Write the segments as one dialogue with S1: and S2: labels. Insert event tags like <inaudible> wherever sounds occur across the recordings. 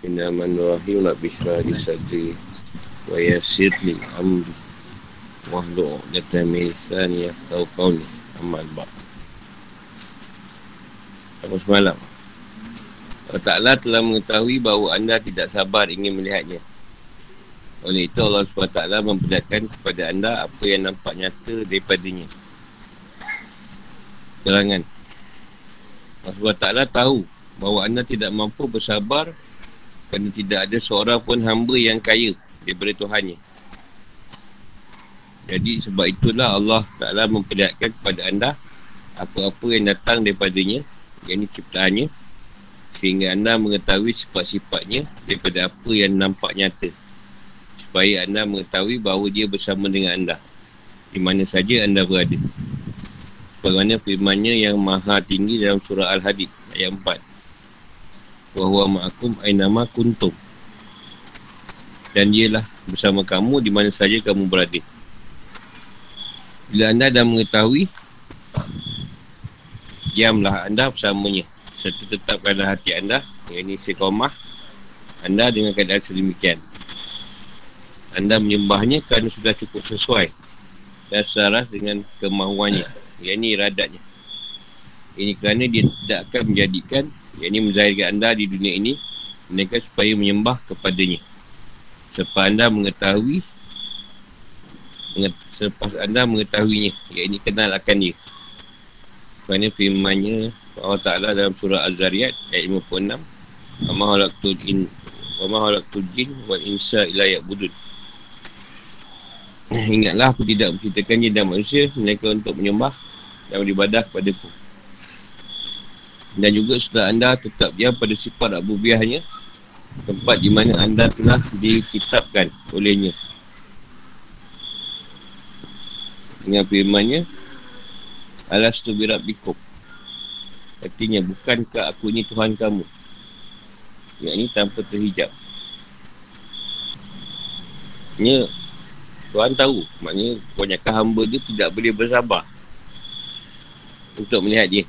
S1: Bismillahirrahmanirrahim. Nak bisra di sadri Wa yasir li amri. Wahdu Data misan ya Tau kau ni Amal bak Apa semalam? Allah Ta'ala telah mengetahui bahawa anda tidak sabar ingin melihatnya. Oleh itu Allah SWT memperlihatkan kepada anda apa yang nampak nyata daripadanya. Terangan Allah SWT tahu bahawa anda tidak mampu bersabar kerana tidak ada seorang pun hamba yang kaya daripada Tuhannya. Jadi sebab itulah Allah Ta'ala memperlihatkan kepada anda apa-apa yang datang daripadanya, yang ini ciptaannya, sehingga anda mengetahui sifat-sifatnya daripada apa yang nampak nyata. Supaya anda mengetahui bahawa dia bersama dengan anda. Di mana saja anda berada. Bagaimana firmannya yang maha tinggi dalam surah Al-Hadid ayat 4 wa huwa ma'akum aynama kuntum. Dan dialah bersama kamu di mana saja kamu berada. Bila anda dah mengetahui diamlah anda bersamanya. Serta tetapkanlah hati anda yang ini sekomah anda dengan keadaan sedemikian. Anda menyembahnya kerana sudah cukup sesuai dan selaras dengan kemahuannya yang ini iradatnya. Ini kerana dia tidak akan menjadikan yang ini menzahirkan anda di dunia ini Mereka supaya menyembah kepadanya. Selepas anda mengetahui Selepas anda mengetahuinya Yang ini kenal akan dia. Kerana firmannya Allah Ta'ala dalam surah Az-Zariyat Ayat 56 Wama halaktul in Wama halaktul jin Wal insa ilayak budud Ingatlah aku tidak menceritakan jin dan manusia Mereka untuk menyembah Dan beribadah kepada aku dan juga setelah anda tetap diam pada sifat abubiahnya tempat di mana anda telah dikitabkan olehnya. Dengan firmannya? Alas tu birak bikub artinya bukankah aku ini Tuhan kamu? Yang ini tanpa terhijab. Ini Tuhan tahu. Maknanya kebanyakan hamba dia tidak boleh bersabar untuk melihat dia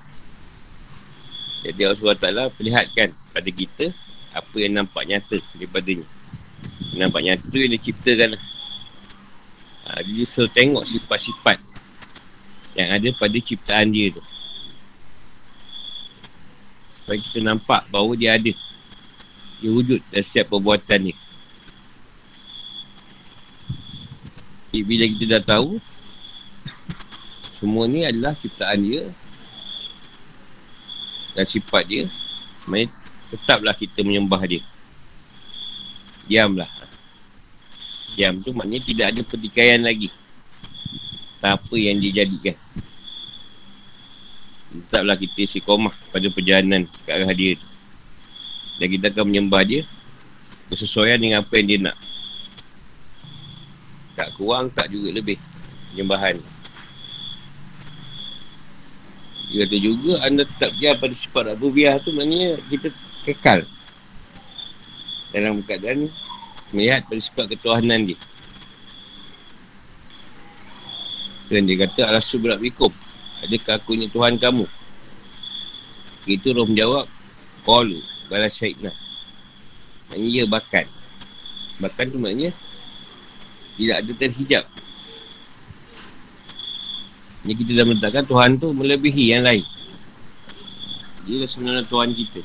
S1: jadi Allah SWT perlihatkan pada kita apa yang nampak nyata daripadanya. Nampak nyata yang dia ciptakan. Ha, dia selalu tengok sifat-sifat yang ada pada ciptaan dia tu. Supaya kita nampak bahawa dia ada. Dia wujud dalam setiap perbuatan ni. Jadi bila kita dah tahu semua ni adalah ciptaan dia dan sifat dia Maksudnya tetaplah kita menyembah dia. Diamlah. Diam tu maknanya tidak ada pertikaian lagi. Tak apa yang dia jadikan. Tetaplah kita sikomah pada perjalanan ke arah dia Dan kita akan menyembah dia Bersesuaian dengan apa yang dia nak. Tak kurang tak juga lebih. Penyembahan dia kata juga anda tetap diam pada sifat Abubiah tu maknanya kita kekal dalam keadaan melihat pada sifat ketuhanan dia. Dan dia kata alas subrak bikum. Adakah aku ini Tuhan kamu? Itu roh menjawab. Qalu balas syaitna. Maknanya ia bahkan. Bahkan tu maknanya tidak ada terhijab yang kita dah meletakkan Tuhan tu melebihi yang lain. Dia sebenarnya Tuhan kita.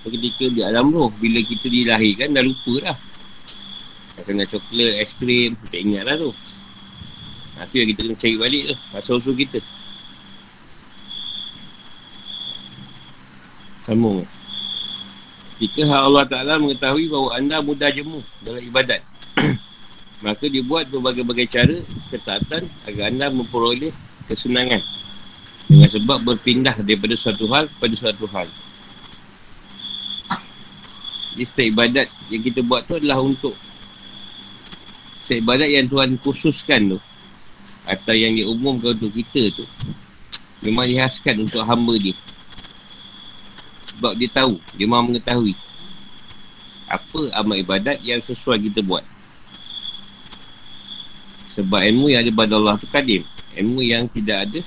S1: So, ketika di alam roh, bila kita dilahirkan, dah lupa. Dah kena coklat, es krim, tak ingat lah tu. Ha, tu yang kita kena cari balik tu, masa usul kita. Sambung. Jika Allah Ta'ala mengetahui bahawa anda mudah jemu dalam ibadat. Maka dia buat berbagai-bagai cara ketaatan agar anda memperoleh kesenangan dengan sebab berpindah daripada suatu hal kepada suatu hal. Jadi setiap ibadat yang kita buat tu adalah untuk setiap ibadat yang Tuhan khususkan tu atau yang diumumkan untuk kita tu memang dihaskan untuk hamba dia. Sebab dia tahu, dia mahu mengetahui apa amal ibadat yang sesuai kita buat. Sebab ilmu yang ada pada Allah tu kadim. Ilmu yang tidak ada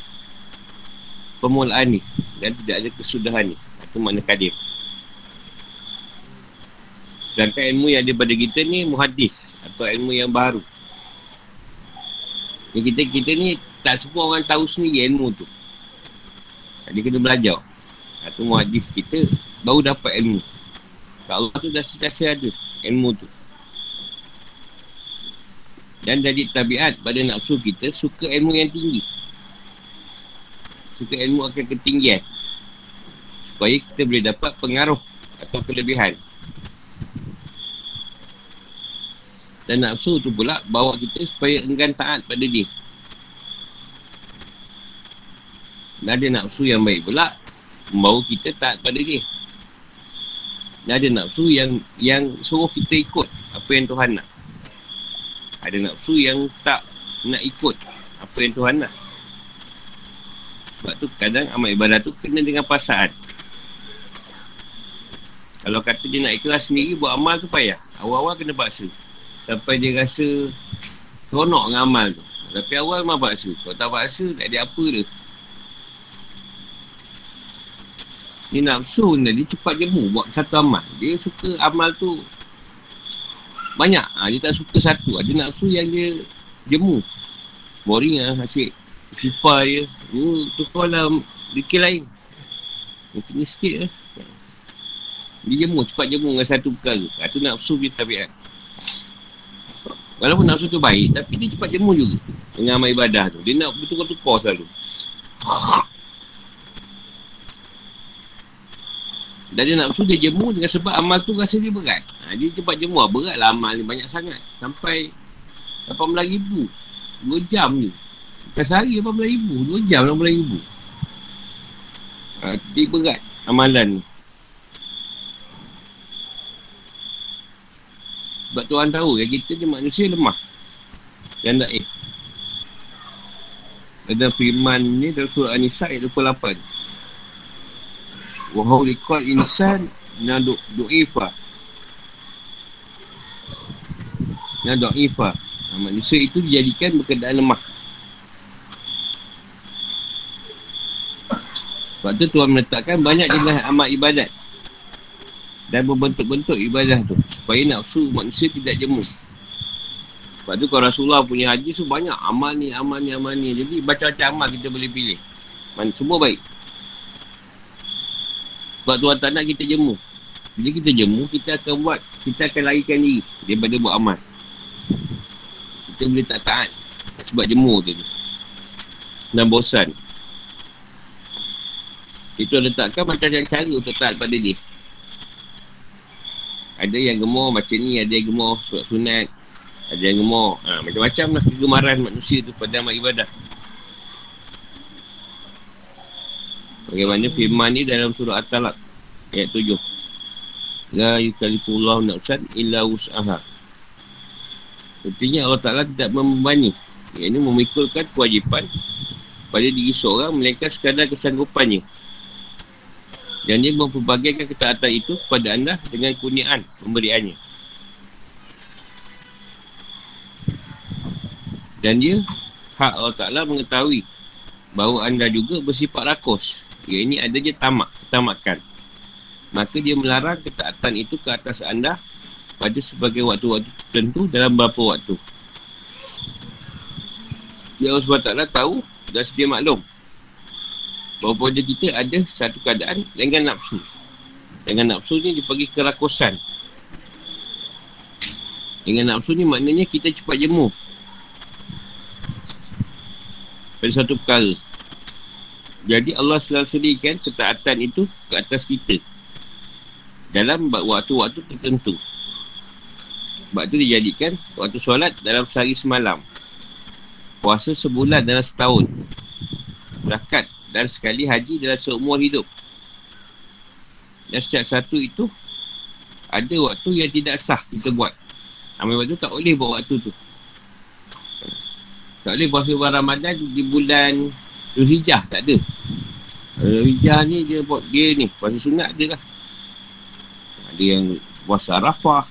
S1: permulaan ni. Dan tidak ada kesudahan ni. Itu makna kadim. Sedangkan ilmu yang ada pada kita ni muhadis. Atau ilmu yang baru. Yang kita kita ni tak semua orang tahu sendiri ilmu tu. Dia kena belajar. Itu muhadis kita baru dapat ilmu. Kalau Allah tu dah sentiasa ada ilmu tu. Dan jadi tabiat pada nafsu kita suka ilmu yang tinggi. Suka ilmu akan ketinggian. Supaya kita boleh dapat pengaruh atau kelebihan. Dan nafsu tu pula bawa kita supaya enggan taat pada dia. Dan ada nafsu yang baik pula membawa kita taat pada dia. Dan ada nafsu yang yang suruh kita ikut apa yang Tuhan nak. Ada nafsu yang tak nak ikut apa yang Tuhan nak. Sebab tu kadang amal ibadah tu kena dengan perasaan. Kalau kata dia nak ikhlas sendiri buat amal tu payah. Awal-awal kena paksa. Sampai dia rasa seronok dengan amal tu. Tapi awal memang paksa. Kalau tak paksa, tak ada apa dia. Ni nafsu ni, dia cepat jemu buat satu amal. Dia suka amal tu banyak. Ha, dia tak suka satu. Ada nafsu yang dia jemu. Boring lah asyik. Sifar dia. Tukar lah dikir lain. Tinggi sikit lah. Dia jemu, cepat jemu dengan satu perkara. Itu ha, nafsu dia tabiat. Walaupun nafsu tu baik, tapi dia cepat jemu juga dengan amal ibadah tu. Dia nak bertukar-tukar selalu. Dan dia nafsu dia jemu dengan sebab amal tu rasa dia berat. Ha, dia cepat jemu lah. Berat lah amal ni banyak sangat. Sampai 18 ribu. 2 jam ni. Bukan sehari 18 ribu. 2 jam 18 ribu. Ha, dia berat amalan ni. Sebab Tuhan tahu yang kita ni manusia lemah. Yang tak eh. Ada firman ni dalam surah An-Nisa ayat 28. Wahau likal insan na du du'ifa. Na du'ifa. Ha, manusia itu dijadikan berkeadaan lemah. Sebab tu Tuhan meletakkan banyak jenis amat ibadat dan berbentuk-bentuk ibadah tu supaya nafsu manusia tidak jemu sebab tu kalau Rasulullah punya haji tu banyak amal ni, amal ni, amal ni jadi macam-macam amal kita boleh pilih Man, semua baik sebab Tuhan tak nak kita jemu. Bila kita jemu, kita akan buat kita akan larikan diri daripada buat amal. Kita boleh tak taat sebab jemu tu dan bosan. Itu letakkan macam-macam cara untuk taat pada dia. Ada yang gemar macam ni, ada yang gemar surat sunat. Ada yang gemar, ha, macam-macam lah kegemaran manusia tu pada amat ibadah. Bagaimana firman ni dalam surah At-Talak ayat tujuh. La yukalifullahu nafsan illa us'aha. Artinya Allah Ta'ala tidak membebani. Ia ini memikulkan kewajipan pada diri seorang melainkan sekadar kesanggupannya. Dan dia memperbagaikan ketaatan itu kepada anda dengan kurniaan pemberiannya. Dan dia, hak Allah Ta'ala mengetahui bahawa anda juga bersifat rakus. Ya ini adanya tamak, ketamakan. Maka dia melarang ketaatan itu ke atas anda pada sebagai waktu-waktu tertentu dalam beberapa waktu. Ya Allah SWT tahu dan sedia maklum bahawa pada kita ada satu keadaan dengan nafsu. Dengan nafsu ni dipanggil kerakusan. Dengan nafsu ni maknanya kita cepat jemu. Pada satu perkara. Jadi Allah selalu sediakan ketaatan itu ke atas kita. Dalam waktu-waktu tertentu. Sebab itu dijadikan waktu solat dalam sehari semalam. Puasa sebulan dalam setahun. Zakat dan sekali haji dalam seumur hidup. Dan setiap satu itu ada waktu yang tidak sah kita buat. Amal waktu tak boleh buat waktu tu. Tak boleh puasa bulan Ramadan di bulan Zulhijjah. Tak ada. Zulhijjah ni dia buat dia ni. Puasa sunat dia lah. Ada yang puasa Arafah.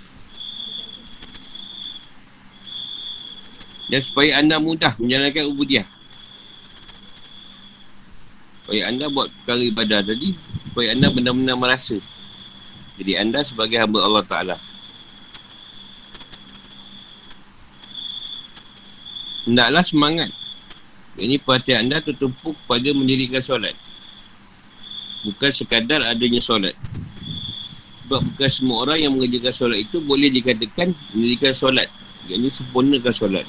S1: Dan supaya anda mudah menjalankan ubudiah. Supaya anda buat perkara ibadah tadi supaya anda benar-benar merasa. Jadi anda sebagai hamba Allah Ta'ala. Hendaklah semangat. Ini perhatian anda tertumpu pada mendirikan solat. Bukan sekadar adanya solat. Sebab bukan semua orang yang mengerjakan solat itu boleh dikatakan mendirikan solat. Yang ini sempurnakan solat.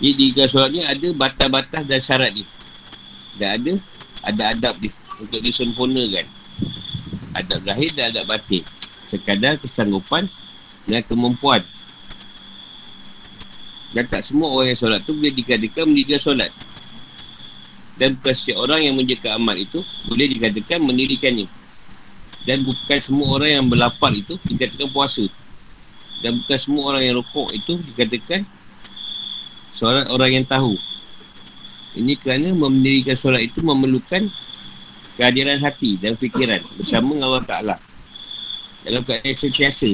S1: Jadi dirikan solat ni ada batas-batas dan syarat ni. Dan ada, ada adab ni untuk disempurnakan. Adab zahir dan adab batin. Sekadar kesanggupan dan kemampuan. Dan tak semua orang yang solat tu boleh dikatakan mendirikan solat. Dan bukan setiap orang yang menjaga amal itu boleh dikatakan mendirikannya. Dan bukan semua orang yang berlapar itu dikatakan puasa. Dan bukan semua orang yang rokok itu dikatakan solat orang yang tahu. Ini kerana mendirikan solat itu memerlukan kehadiran hati dan fikiran bersama Allah Ta'ala. Dalam keadaan sentiasa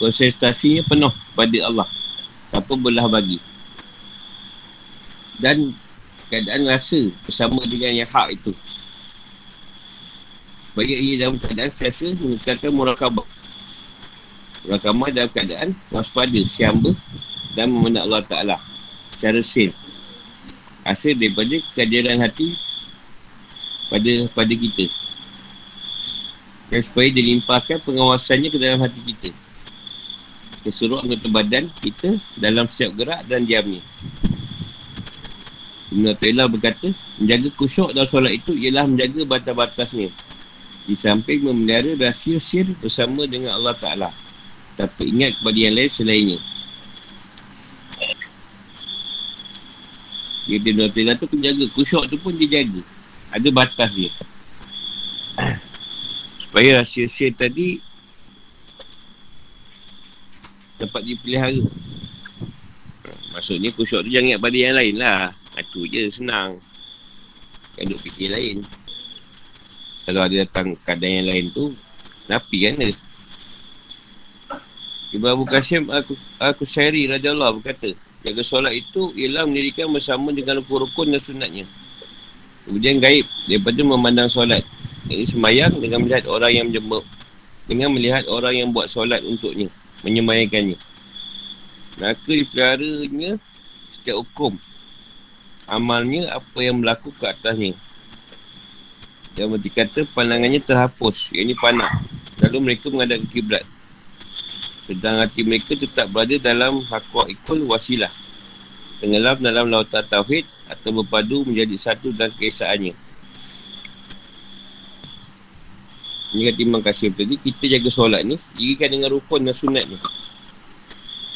S1: konsentrasinya penuh pada Allah tanpa belah bagi. Dan keadaan rasa bersama dengan yang hak itu. Supaya ia dalam keadaan sentiasa mengekalkan murakabah. Murakabah dalam keadaan waspada siamba dan memenang Allah Ta'ala secara sin. Hasil daripada kehadiran hati pada pada kita. Dan supaya dilimpahkan pengawasannya ke dalam hati kita keseluruh anggota badan kita dalam setiap gerak dan diamnya. Ibn Atta'illah berkata, menjaga kusyuk dalam solat itu ialah menjaga batas-batasnya. Di samping memelihara rahsia sir bersama dengan Allah Ta'ala. Tapi ingat kepada yang lain selainnya. Jadi Ibn Atta'illah tu penjaga. Kusyuk tu pun dia jaga. Ada batas dia. <clears throat> Supaya rahsia sir tadi dapat dipelihara. Maksudnya kusyuk tu jangan ingat pada yang lain lah. Itu je senang. Kan duk fikir lain. Kalau ada datang keadaan yang lain tu, napi kan dia. Ibu Abu Qasim aku, aku syari Raja Allah berkata, jaga solat itu ialah mendirikan bersama dengan rukun-rukun dan sunatnya. Kemudian gaib daripada memandang solat. Ini semayang dengan melihat orang yang menjemput. Dengan melihat orang yang buat solat untuknya menyemayakannya. Maka dipeliharanya setiap hukum. Amalnya apa yang berlaku ke atasnya. Dan berarti kata pandangannya terhapus. Yang ini panah. Lalu mereka menghadap kiblat. Sedang hati mereka tetap berada dalam hakwa ikul wasilah. Tenggelam dalam lautan tauhid atau berpadu menjadi satu dalam keesaannya. Ini kata Imam Qasim tadi, kita jaga solat ni, dirikan dengan rukun dan sunat ni.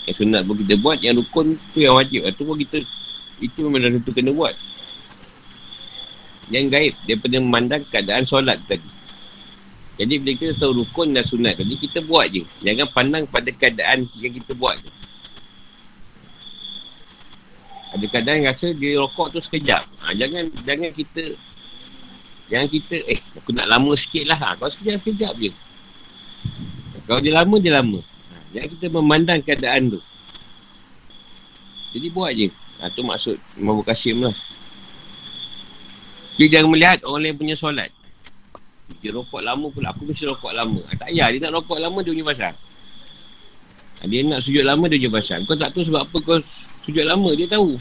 S1: Yang sunat pun kita buat, yang rukun tu yang wajib. Itu pun kita, itu memang dah tentu kena buat. Yang gaib, daripada memandang keadaan solat tadi. Jadi bila kita tahu rukun dan sunat tadi, kita buat je. Jangan pandang pada keadaan yang kita buat tu. Ada kadang rasa dia rokok tu sekejap. Ha, jangan jangan kita Jangan kita, eh, aku nak lama sikit lah. Kau sekejap-sekejap je. Kalau dia lama, dia lama. Ha, jangan kita memandang keadaan tu. Jadi buat je. Ha, tu maksud Imam Qasim lah. Dia jangan melihat orang lain punya solat. Dia rokok lama pula. Aku mesti rokok lama. Ha, tak payah. Dia nak rokok lama, dia punya pasal. Ha, dia nak sujud lama, dia punya pasal. Kau tak tahu sebab apa kau sujud lama. Dia tahu.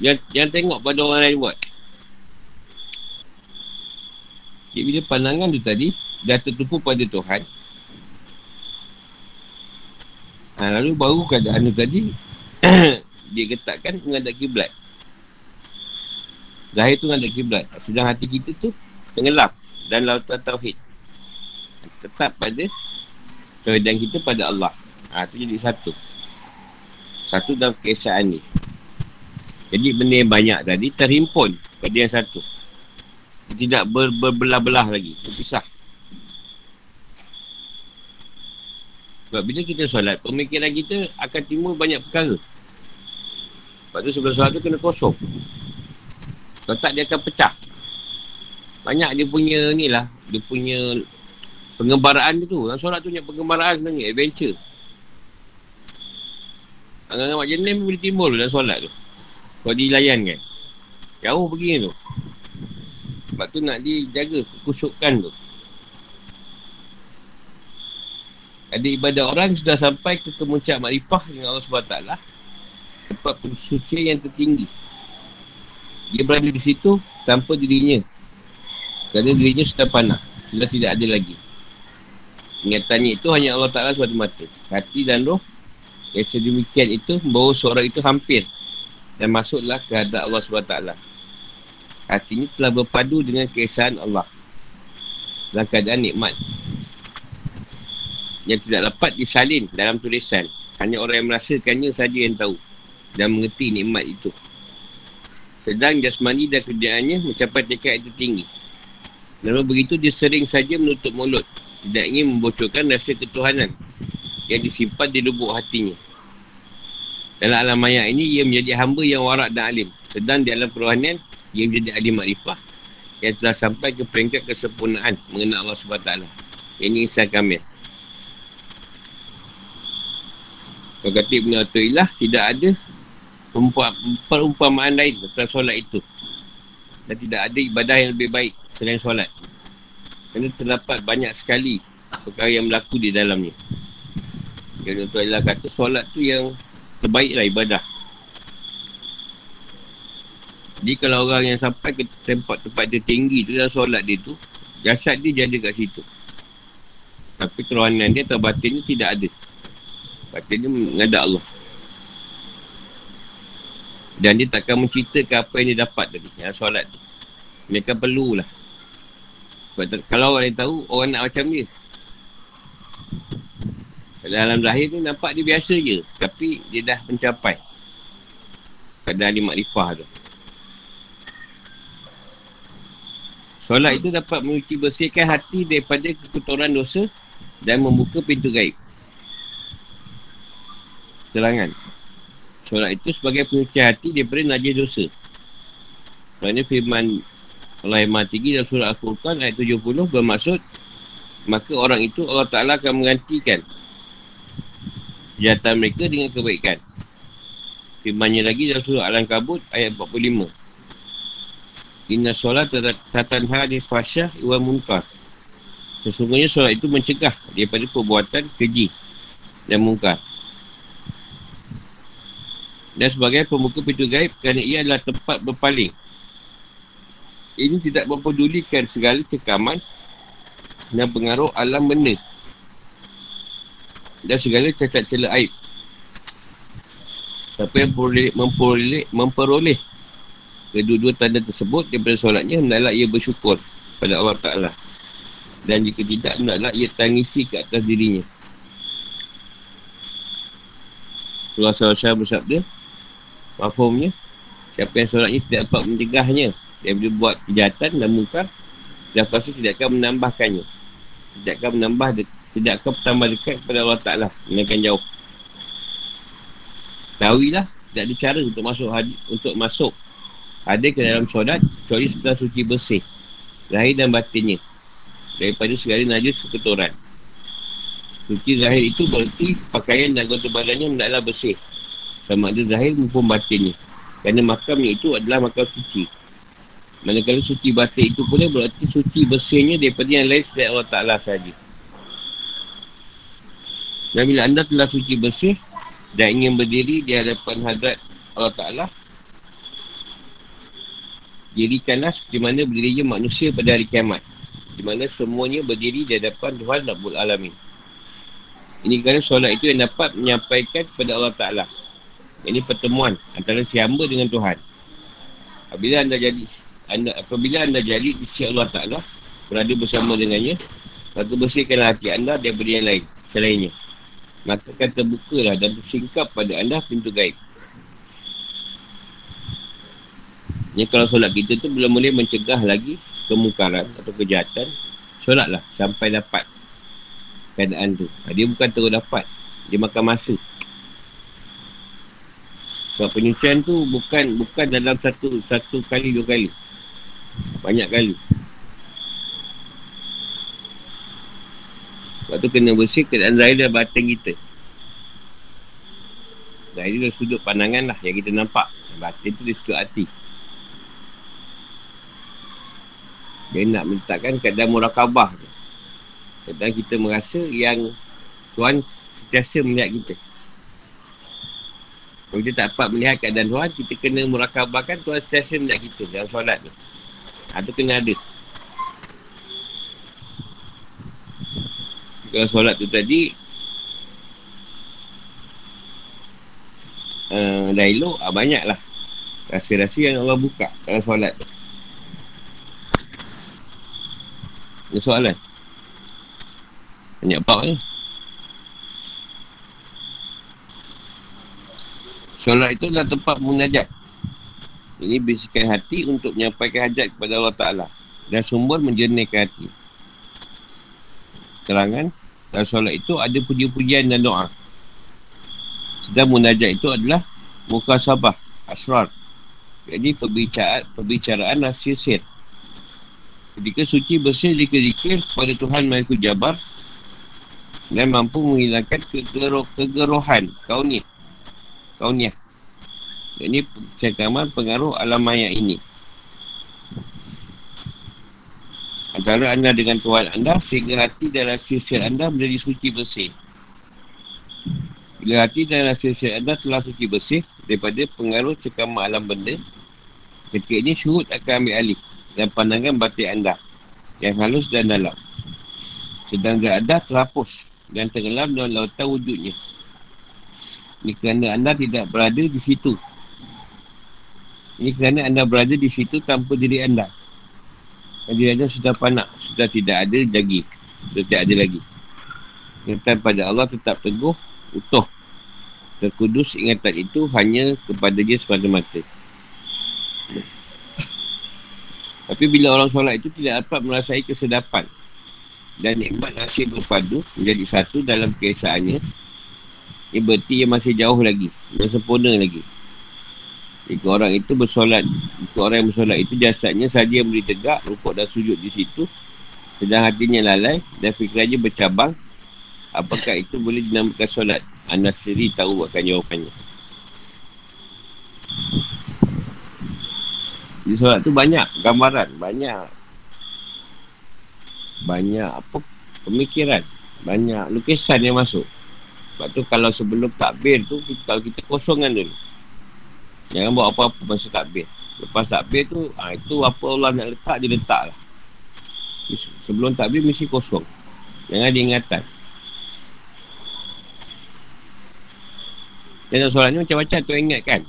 S1: Jangan, jangan tengok pada orang lain buat. Okay, bila pandangan tu tadi dah tertumpu pada Tuhan. Ha, lalu baru keadaan tu tadi <clears throat> dia ketatkan menghadap kiblat. Zahir tu menghadap kiblat. Sedang hati kita tu tenggelam dan lautan tauhid. Tetap pada keadaan kita pada Allah. Ha, tu jadi satu. Satu dalam keesaan ni. Jadi benda yang banyak tadi terhimpun pada yang satu tidak ber, berbelah-belah lagi Berpisah. Sebab bila kita solat Pemikiran kita akan timbul banyak perkara. Sebab tu sebelah solat tu kena kosong. Kalau tak dia akan pecah. Banyak dia punya ni lah Dia punya Pengembaraan dia tu. Dalam solat tu banyak pengembaraan sebenarnya Adventure. Angan-angan mak jenis boleh timbul dalam solat tu. Kalau dilayan kan Jauh pergi tu. Sebab tu nak dijaga kekusukan tu. Ada ibadah orang sudah sampai ke kemuncak makrifah dengan Allah SWT. Tempat suci yang tertinggi. Dia berada di situ tanpa dirinya. Kerana dirinya sudah panah. Sudah tidak ada lagi. Ingatannya itu hanya Allah Ta'ala SWT mata. Hati dan roh yang sedemikian itu membawa seorang itu hampir dan masuklah ke hadap Allah SWT. Hatinya telah berpadu dengan keesaan Allah dalam keadaan nikmat yang tidak dapat disalin dalam tulisan. Hanya orang yang merasakannya saja yang tahu dan mengerti nikmat itu. Sedang jasmani dan kerjaannya mencapai tingkat itu tinggi. Namun begitu dia sering saja menutup mulut. Tidak ingin membocorkan rasa ketuhanan yang disimpan di lubuk hatinya. Dalam alam maya ini, ia menjadi hamba yang warak dan alim. Sedang di alam kerohanian, ia menjadi alim makrifah yang telah sampai ke peringkat kesempurnaan mengenal Allah SWT. Ini Isa Kamil. Kalau kata Ibn Atulillah, tidak ada perumpamaan lain tentang solat itu. Dan tidak ada ibadah yang lebih baik selain solat. Kerana terdapat banyak sekali perkara yang berlaku di dalamnya. Yang Tuan Allah kata solat tu yang terbaiklah ibadah. Jadi kalau orang yang sampai ke tempat-tempat dia tinggi tu dalam solat dia tu, jasad dia jadi kat situ. Tapi kerohanan dia atau batin dia tidak ada. Batin dia mengadak Allah. Dan dia takkan menceritakan apa yang dia dapat tadi, yang solat tu. Mereka perlulah. Sebab kalau orang yang tahu, orang nak macam dia. Dalam zahir tu nampak dia biasa je. Tapi dia dah mencapai. Pada ahli makrifah tu. Solat itu dapat mencuci bersihkan hati daripada kekotoran dosa dan membuka pintu gaib. Selangan. Solat itu sebagai pencuci hati daripada najis dosa. Kerana firman Allah yang tinggi dalam surah Al-Furqan ayat 70 bermaksud maka orang itu Allah Ta'ala akan menggantikan kejahatan mereka dengan kebaikan. Firmannya lagi dalam surah Al-Ankabut ayat 45. Inna solat tatan hari fasyah iwa munkar. Sesungguhnya solat itu mencegah daripada perbuatan keji dan munkar. Dan sebagai pembuka pintu gaib kerana ia adalah tempat berpaling. Ini tidak mempedulikan segala cekaman dan pengaruh alam benda dan segala cacat celah aib. Siapa yang memperoleh, memperoleh, memperoleh kedua-dua tanda tersebut daripada solatnya, hendaklah ia bersyukur pada Allah Ta'ala. Dan jika tidak, hendaklah ia tangisi ke atas dirinya. Surah Surah bersabda, Mahfumnya, siapa yang solatnya tidak dapat mencegahnya daripada buat kejahatan dan muka, dan pasti tidak akan menambahkannya. Tidak akan menambah tidak akan bertambah dekat kepada Allah Ta'ala Menaikan jauh Tahuilah Tak ada cara untuk masuk hadis, Untuk masuk Ada ke dalam sodat Kecuali setelah suci bersih Zahir dan batinnya. Daripada segala najis kekotoran Suci zahir itu berarti Pakaian dan kota badannya Hendaklah bersih. Sama ada zahir maupun batinnya. Kerana makamnya itu adalah makam suci. Manakala suci batin itu pula berarti suci bersihnya daripada yang lain selain Allah Ta'ala sahaja. Dan bila anda telah suci bersih dan ingin berdiri di hadapan hadrat Allah Ta'ala, dirikanlah seperti mana berdirinya manusia pada hari kiamat. Di mana semuanya berdiri di hadapan Tuhan Rabbul Alamin. Ini kerana solat itu yang dapat menyampaikan kepada Allah Ta'ala. Ini pertemuan antara si hamba dengan Tuhan. Apabila anda jadi anda, apabila anda jadi di sisi Allah Ta'ala, berada bersama dengannya, maka bersihkanlah hati anda daripada yang lain, selainnya maka akan terbukalah dan bersingkap pada anda pintu gaib. Ya, kalau solat kita tu belum boleh mencegah lagi kemungkaran atau kejahatan, solatlah sampai dapat keadaan tu. Ha, dia bukan terus dapat. Dia makan masa. Sebab penyucian tu bukan bukan dalam satu satu kali, dua kali. Banyak kali. Sebab tu kena bersih keadaan zahir dan batin kita. Zahir tu sudut pandangan lah yang kita nampak. Batin tu di sudut hati. Dia nak meletakkan keadaan murakabah tu. Kadang kita merasa yang Tuhan sentiasa melihat kita. Kalau kita tak dapat melihat keadaan Tuhan, kita kena murakabahkan Tuhan sentiasa melihat kita dalam solat tu. Ha, tu kena ada. Kalau solat tu tadi, uh, dah elok, ah, banyak lah. Rasa-rasa yang Allah buka dalam solat tu. Ada soalan? Banyak bab ni. Solat itu adalah tempat munajat. Ini bisikan hati untuk menyampaikan hajat kepada Allah Ta'ala. Dan sumber menjernihkan hati. Terangan, dalam solat itu ada puji-pujian dan doa. Sedang munajat itu adalah muka sabah, asrar. Jadi perbicaraan, perbicaraan rahsia sir. Ketika suci bersih zikir-zikir kepada Tuhan Maha Jabar dan mampu menghilangkan kegeroh, kegerohan kauniyah. Kauniyah. Ini cakaman pengaruh alam maya ini. Antara anda dengan Tuhan anda sehingga hati dan sisir anda menjadi suci bersih. Bila hati dan sisir anda telah suci bersih daripada pengaruh cekaman alam benda, ketika ini syurut akan ambil alih dan pandangan batin anda yang halus dan dalam. Sedang dia ada terhapus dan tenggelam dalam lautan wujudnya. Ini kerana anda tidak berada di situ. Ini kerana anda berada di situ tanpa diri anda. Dan diri anda sudah panak. Sudah tidak ada lagi. Sudah tidak ada lagi. Ingatan pada Allah tetap teguh, utuh. Terkudus ingatan itu hanya kepada dia semata-mata. Tapi bila orang solat itu tidak dapat merasai kesedapan dan nikmat nasib berpadu menjadi satu dalam keesaannya, ia berarti ia masih jauh lagi, belum sempurna lagi. Jika orang itu bersolat, jika orang yang bersolat itu jasadnya saja yang beri tegak, rukuk dan sujud di situ, sedang hatinya lalai dan fikirannya bercabang, apakah itu boleh dinamakan solat? Anda sendiri tahu akan jawapannya. Di solat tu banyak gambaran, banyak banyak apa pemikiran, banyak lukisan yang masuk. Sebab tu kalau sebelum takbir tu, kita, kalau kita kosongkan dulu. Jangan buat apa-apa masa takbir. Lepas takbir tu, ha, itu apa Allah nak letak, dia letak lah. Sebelum takbir mesti kosong. Jangan diingatan. Dan soalan ni macam-macam tu ingatkan.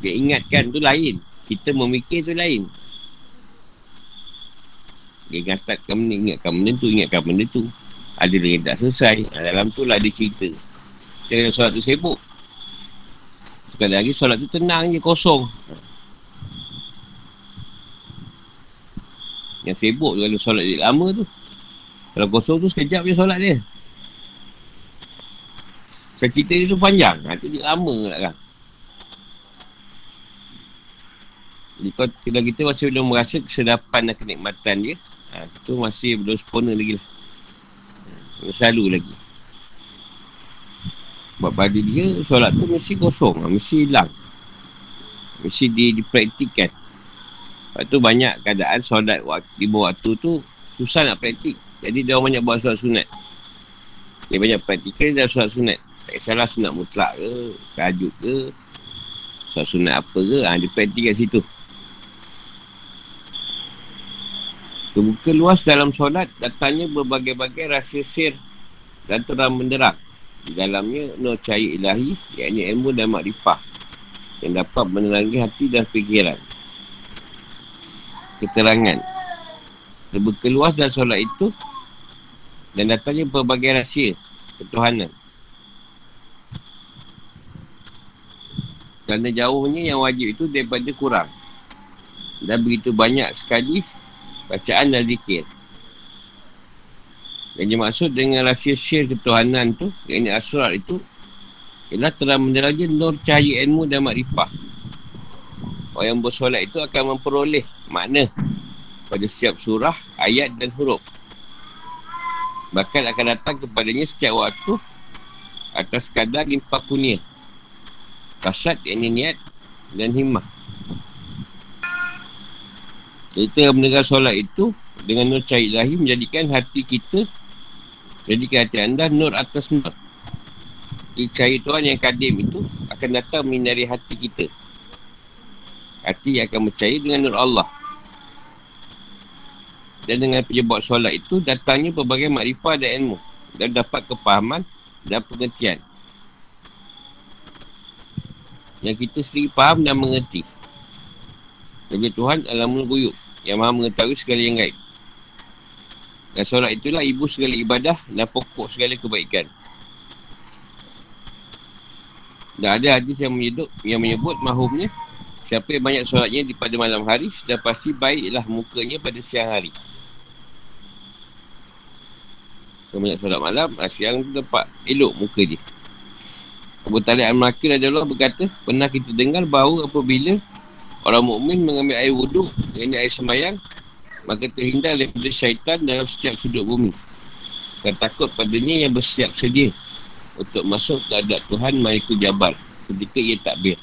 S1: Dia ingatkan tu lain. Kita memikir tu lain. Dia ingatkan benda, ingatkan benda tu, ingatkan benda tu. Ada yang tak selesai. Dalam tu lah dia cerita. Jangan solat tu sibuk. Sekali lagi solat tu tenang je, kosong. Yang sibuk tu kalau solat dia lama tu. Kalau kosong tu sekejap je solat dia. Cerita dia tu panjang. Nanti dia lama lah kan. Jadi kalau kita masih belum merasa kesedapan dan kenikmatan dia, ha, itu masih belum sempurna lagi lah. Ha, selalu lagi. Sebab pada dia, solat tu mesti kosong, ha, mesti hilang. Mesti di, dipraktikkan. Sebab tu banyak keadaan solat di bawah waktu tu susah nak praktik. Jadi dia banyak buat solat sunat. Dia banyak praktikkan dia solat sunat. Tak kisahlah sunat mutlak ke, kajut ke, solat sunat apa ke, ha, dia praktik kat situ. Terbuka luas dalam solat datangnya berbagai-bagai rasa sir dan terang menderang. Di dalamnya nur cahaya ilahi, yakni ilmu dan makrifah yang dapat menerangi hati dan fikiran. Keterangan. Terbuka luas dalam solat itu dan datangnya berbagai rahsia ketuhanan. Kerana jauhnya yang wajib itu daripada kurang. Dan begitu banyak sekali bacaan dan zikir. Yang dimaksud dengan rahsia syir ketuhanan tu, yang ini asrar itu, ialah telah menjelaja nur cahaya ilmu dan makrifah. Orang yang bersolat itu akan memperoleh makna pada setiap surah, ayat dan huruf. Bahkan akan datang kepadanya setiap waktu atas kadar impak kunia. Kasat yang niat dan himmah. Kita mendengar solat itu dengan nur cahaya ilahi menjadikan hati kita jadikan hati anda nur atas nur. Cahaya Tuhan yang kadim itu akan datang menyinari hati kita. Hati yang akan percaya dengan nur Allah. Dan dengan penyebab solat itu datangnya berbagai makrifat dan ilmu. Dan dapat kepahaman dan pengertian. Yang kita sendiri faham dan mengerti. Jadi Tuhan alam guyuk yang maha mengetahui segala yang gaib. Dan solat itulah ibu segala ibadah dan pokok segala kebaikan. Dan ada hadis yang menyebut, yang menyebut mahumnya siapa yang banyak solatnya di pada malam hari sudah pasti baiklah mukanya pada siang hari. Kalau banyak solat malam, ah, siang tu dapat elok muka dia. Abu Talib Al-Makir adalah berkata, pernah kita dengar bahawa apabila orang mukmin mengambil air wuduk, ini air semayang, maka terhindar daripada syaitan dalam setiap sudut bumi. Dan takut padanya yang bersiap sedia untuk masuk ke adat Tuhan Mahikul Jabal ketika ia takbir.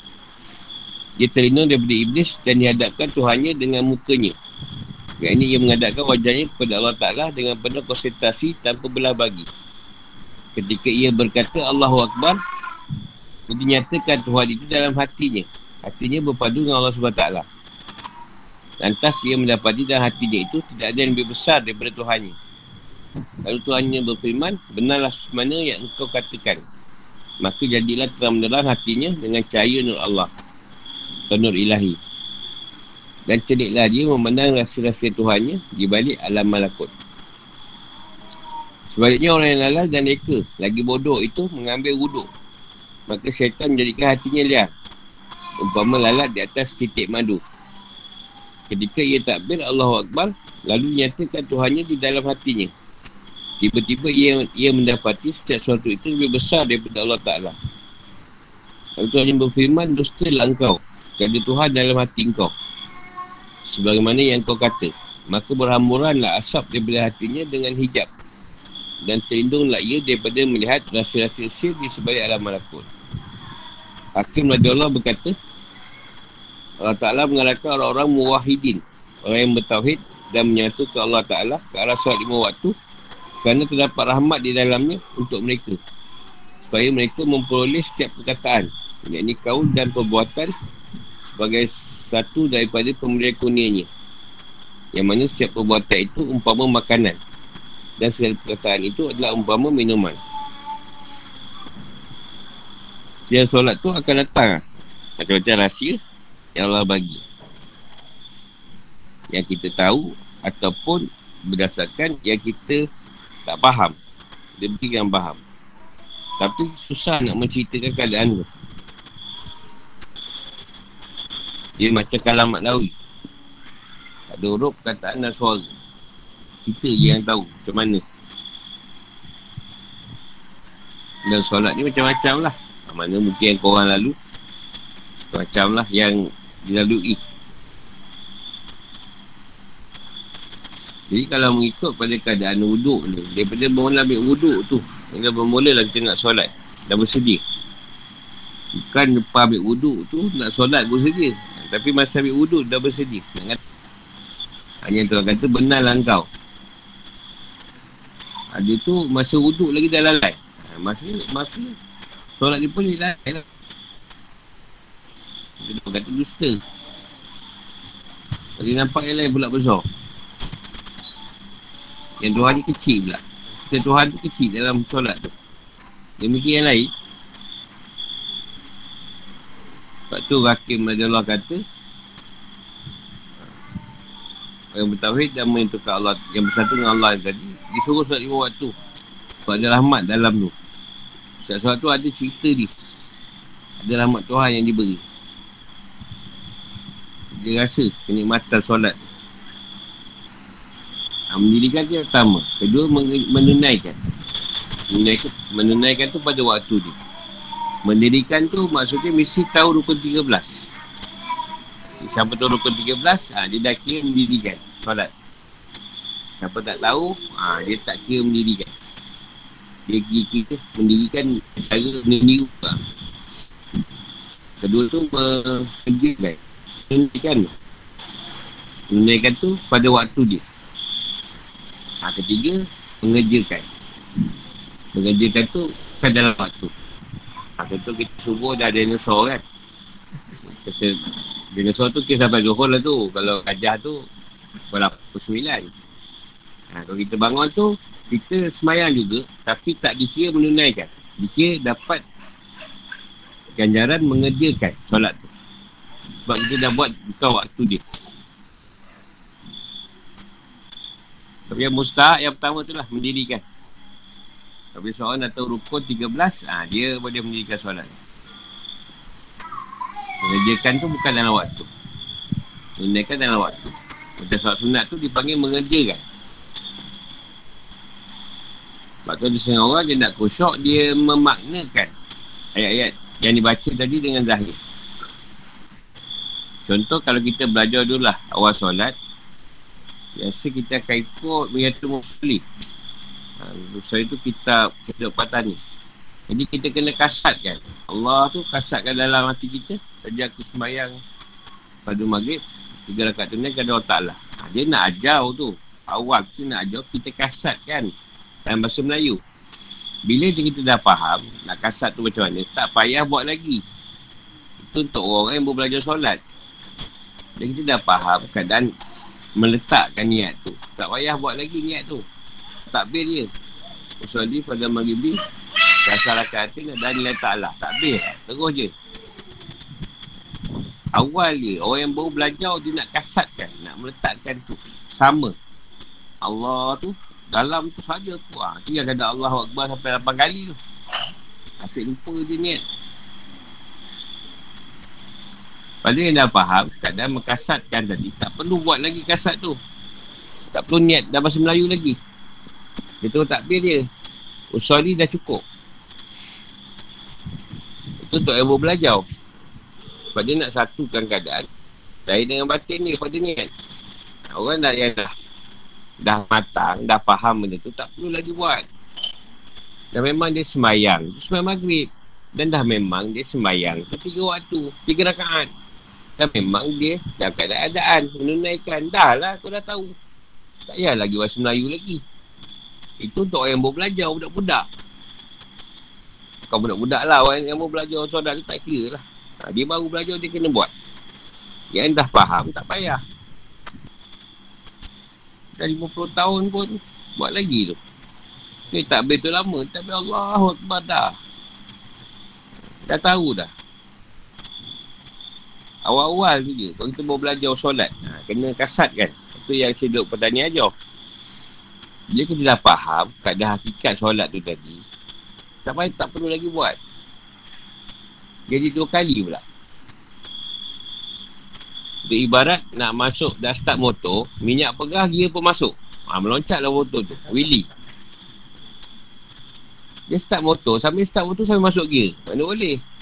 S1: Dia terlindung daripada iblis dan dihadapkan Tuhannya dengan mukanya yang ini ia mengadapkan wajahnya kepada Allah Ta'ala dengan penuh konsentrasi tanpa belah bagi. Ketika ia berkata Allahu Akbar, dia dinyatakan Tuhan itu dalam hatinya. Hatinya berpadu dengan Allah SWT. Lantas ia mendapati dalam hatinya itu tidak ada yang lebih besar daripada Tuhannya. Lalu Tuhannya berfirman, benarlah mana yang engkau katakan. Maka jadilah terang menerang hatinya dengan cahaya nur Allah. Atau nur ilahi. Dan cediklah dia memandang rasa-rasa Tuhannya di balik alam malakut. Sebaliknya orang yang lalai dan neka, lagi bodoh itu mengambil wuduk. Maka syaitan menjadikan hatinya liar. Umpama lalat di atas titik madu. Ketika ia takbir Allah Akbar, lalu nyatakan Tuhannya di dalam hatinya. Tiba-tiba ia, ia mendapati setiap sesuatu itu lebih besar daripada Allah Ta'ala. Lalu Tuhan yang berfirman, dusta lah engkau. Kerana Tuhan dalam hati engkau sebagaimana yang kau kata. Maka berhamburanlah asap daripada hatinya dengan hijab. Dan terlindunglah ia daripada melihat rasa-rasa sir di sebalik alam malakut. Hakim Nabi Allah berkata, Allah Ta'ala mengalahkan orang-orang muwahidin. Orang yang bertauhid dan menyatu ke Allah Ta'ala ke arah suat lima waktu. Kerana terdapat rahmat di dalamnya untuk mereka. Supaya mereka memperoleh setiap perkataan. Ini kaul dan perbuatan sebagai satu daripada pemberian kurnianya. Yang mana setiap perbuatan itu umpama makanan. Dan segala perkataan itu adalah umpama minuman. Dia solat tu akan datang. Macam-macam rahsia yang Allah bagi. Yang kita tahu ataupun berdasarkan yang kita tak faham. Dia beri yang faham. Tapi susah nak menceritakan keadaan tu. Dia macam kalam maknawi. Tak ada huruf, perkataan dan suara. Kita je yang tahu macam mana. Dan solat ni macam-macam lah. Mana mungkin yang korang lalu. Macam lah yang dilalui. Jadi kalau mengikut pada keadaan wuduk ni. Daripada bermula ambil wuduk tu. Kita bermula lah kita nak solat. Dah bersedia. Bukan lepas ambil wuduk tu nak solat bersedia. Tapi masa ambil wuduk dah bersedia. Nak kata. Hanya tu kata benarlah engkau. Ada tu masa wuduk lagi dah lalai. Ha, masa masa solat ni pun lalai lah. Dia kata dusta. Tadi nampak yang lain pula besar. Yang Tuhan ni kecil pula. Kita Tuhan tu kecil dalam solat tu. Dia mikir yang lain. Sebab tu Hakim Allah kata yang bertawhid dan menentukan Allah yang bersatu dengan Allah tadi disuruh solat lima waktu sebab ada rahmat dalam tu solat tu ada cerita ni ada rahmat Tuhan yang diberi dia rasa kenikmatan solat ha, mendirikan dia pertama kedua menunaikan menunaikan, menunaikan tu pada waktu dia Mendirikan tu maksudnya mesti tahu rukun 13. Siapa tahu rukun 13, ha, dia dah kira mendirikan solat. Siapa tak tahu, ha, dia tak kira mendirikan. Dia kira mendirikan cara mendiri juga. Kedua tu mengerjakan. Mendirikan. Menunaikan tu pada waktu dia. Ha, ketiga, mengerjakan. Mengerjakan tu kan dalam waktu. Ha, contoh kita subuh dah dinosaur kan. Kata, dinosaur tu kisah sampai zuhur lah tu. Kalau kajah tu, berapa sembilan. Ha, kalau kita bangun tu, kita semayang juga. Tapi tak dikira menunaikan. Dikira dapat ganjaran mengerjakan solat tu. Sebab kita dah buat bukan waktu dia. Tapi yang mustahak yang pertama tu lah mendirikan. Tapi seorang datang rukun 13, ah ha, dia boleh mendirikan solat. Mengerjakan tu bukan dalam waktu. Mengerjakan dalam waktu. Macam solat sunat tu dipanggil mengerjakan. Sebab tu ada setengah orang dia nak kusyuk, dia memaknakan ayat-ayat yang dibaca tadi dengan zahir. Contoh kalau kita belajar dulu lah awal solat, biasa kita akan ikut mengatur mufli. Ha, so itu kita kita patah ni. Jadi kita kena kasatkan. Allah tu kasatkan dalam hati kita. Sejak aku sembahyang pada maghrib, tiga rakaat tu ni kan Allah Ta'ala. Ha, dia nak ajar tu. Awal kita nak ajar, kita kasatkan dalam bahasa Melayu. Bila kita dah faham, nak kasat tu macam mana, tak payah buat lagi. Itu untuk orang yang belajar solat. Dan kita dah faham keadaan meletakkan niat tu. Tak payah buat lagi niat tu. Takbir je. Usulli pada maghribi, rasa rakatin dan nilai ta'ala. Takbir. Terus je. Awal je. Orang yang baru belajar, dia nak kasatkan. Nak meletakkan tu. Sama. Allah tu, dalam tu saja tu. Ha, tu kata Allah Akbar sampai 8 kali tu. Asyik lupa je niat. Pada yang dah faham, kadang mengkasatkan tadi, tak perlu buat lagi kasat tu. Tak perlu niat dah bahasa Melayu lagi. Dia tu takbir dia. Usali dah cukup. Itu untuk yang belajar. Sebab dia nak satukan keadaan. Dari dengan batin ni pada niat. Orang dah yang dah, matang, dah faham benda tu, tak perlu lagi buat. Dan memang dia semayang. Dia semayang maghrib. Dan dah memang dia semayang. Tiga waktu. Tiga rakaat. Dan memang dia dalam keadaan menunaikan. Dah lah kau dah tahu. Tak payah lagi bahasa Melayu lagi. Itu untuk orang yang baru belajar, budak-budak. Kau budak-budak lah orang yang baru belajar solat tu tak kira lah. Ha, dia baru belajar, dia kena buat. Yang dah faham, tak payah. Dah 50 tahun pun, buat lagi tu. Ni tak betul lama, tapi Allah Akbar dah. Dah tahu dah. Awal-awal tu je Kalau kita mau belajar solat ha, Kena kasat kan Itu yang saya duduk petani ajar Bila kita dah faham Keadaan hakikat solat tu tadi Tak payah tak perlu lagi buat Jadi dua kali pula Itu ibarat Nak masuk dah start motor Minyak pegah Gear pun masuk ha, Meloncat lah motor tu Willy Dia start motor Sambil start motor Sambil masuk gear Mana boleh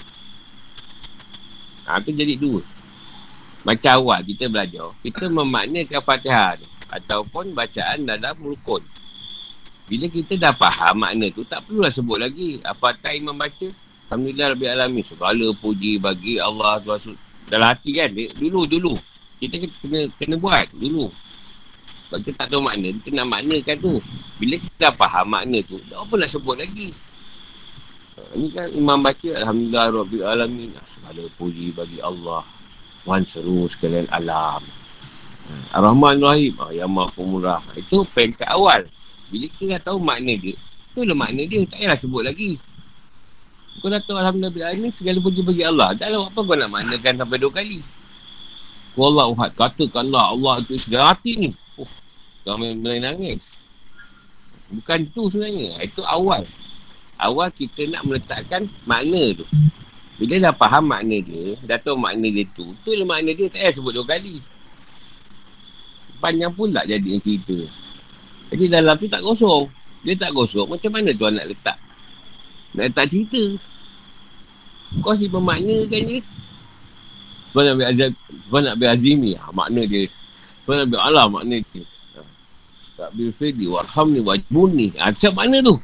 S1: Ha, tu jadi dua. Macam awal kita belajar, kita memaknakan fatihah tu. Ataupun bacaan dalam rukun. Bila kita dah faham makna tu, tak perlulah sebut lagi. Apa time membaca? Alhamdulillah Rabbi Alamin. Segala puji bagi Allah Tuhan. Dalam hati kan? Dulu, dulu. Kita kena, kena buat dulu. Sebab kita tak tahu makna, kita nak maknakan tu. Bila kita dah faham makna tu, tak apa nak sebut lagi. Ini kan imam baca Alhamdulillah Rabbi Alamin. Segala puji bagi Allah. Tuhan seru sekalian alam. Ar-Rahman Rahim. Oh, yang maha pemurah. Itu peringkat awal. Bila kita dah tahu makna dia. Itu lah makna dia. Tak payahlah sebut lagi. Kau dah tahu Alhamdulillah ini segala puji bagi Allah. Tak lah apa kau nak maknakan sampai dua kali. Allah Uhad. Katakanlah Allah itu segala hati ni. Oh, kau mulai nangis. Bukan tu sebenarnya. Itu awal. Awal kita nak meletakkan makna tu. Bila dah faham makna dia, dah tahu makna dia tu, tu lah makna dia, tak payah sebut dua kali. Panjang pula jadi cerita. Jadi dalam tu tak kosong. Dia tak kosong, macam mana tuan nak letak? Nak letak cerita. Kau si pemaknakan je. Tuan nak ambil azim, tuan nak ambil azim ni, ha, makna dia. Tuan nak ambil Allah makna dia. Ha. Tak bil fidi, warham ni, wajbun ni. Ha, siap makna tu.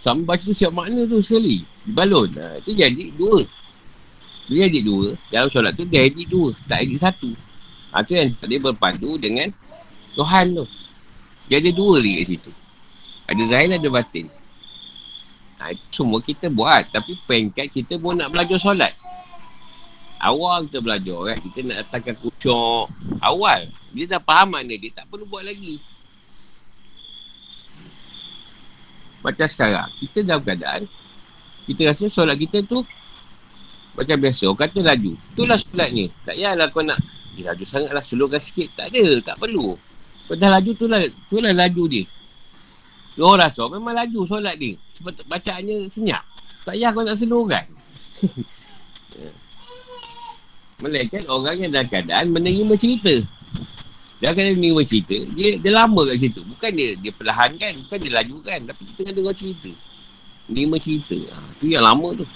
S1: Sambil baca tu siap makna tu sekali. Balon. Ha, itu jadi dua. Dia edit dua. Dalam solat tu dia edit dua. Tak edit satu. Ha, tu yang dia berpadu dengan Tuhan tu. Dia ada dua lagi kat situ. Ada zahir ada batin. Ha, itu semua kita buat. Tapi pengkat kita pun nak belajar solat. Awal kita belajar kan. Kita nak datangkan kucuk. Awal. Dia dah faham makna dia. Tak perlu buat lagi. Macam sekarang. Kita dalam keadaan. Kita rasa solat kita tu. Macam biasa. Orang kata laju. Itulah solat ni. Tak payahlah kau nak. Dia laju sangat lah. Slowkan sikit. Tak ada. Tak perlu. Kau dah laju tu lah. Tu lah laju dia. Dia orang rasa memang laju solat dia. Sebab bacaannya senyap. Tak payah kau nak slowkan. <laughs> Melainkan orang yang dalam keadaan menerima cerita. Dia akan menerima cerita. Dia, dia lama kat situ. Bukan dia dia perlahan kan. Bukan dia laju kan. Tapi kita kena dengar cerita. Menerima cerita. Ha, tu yang lama tu.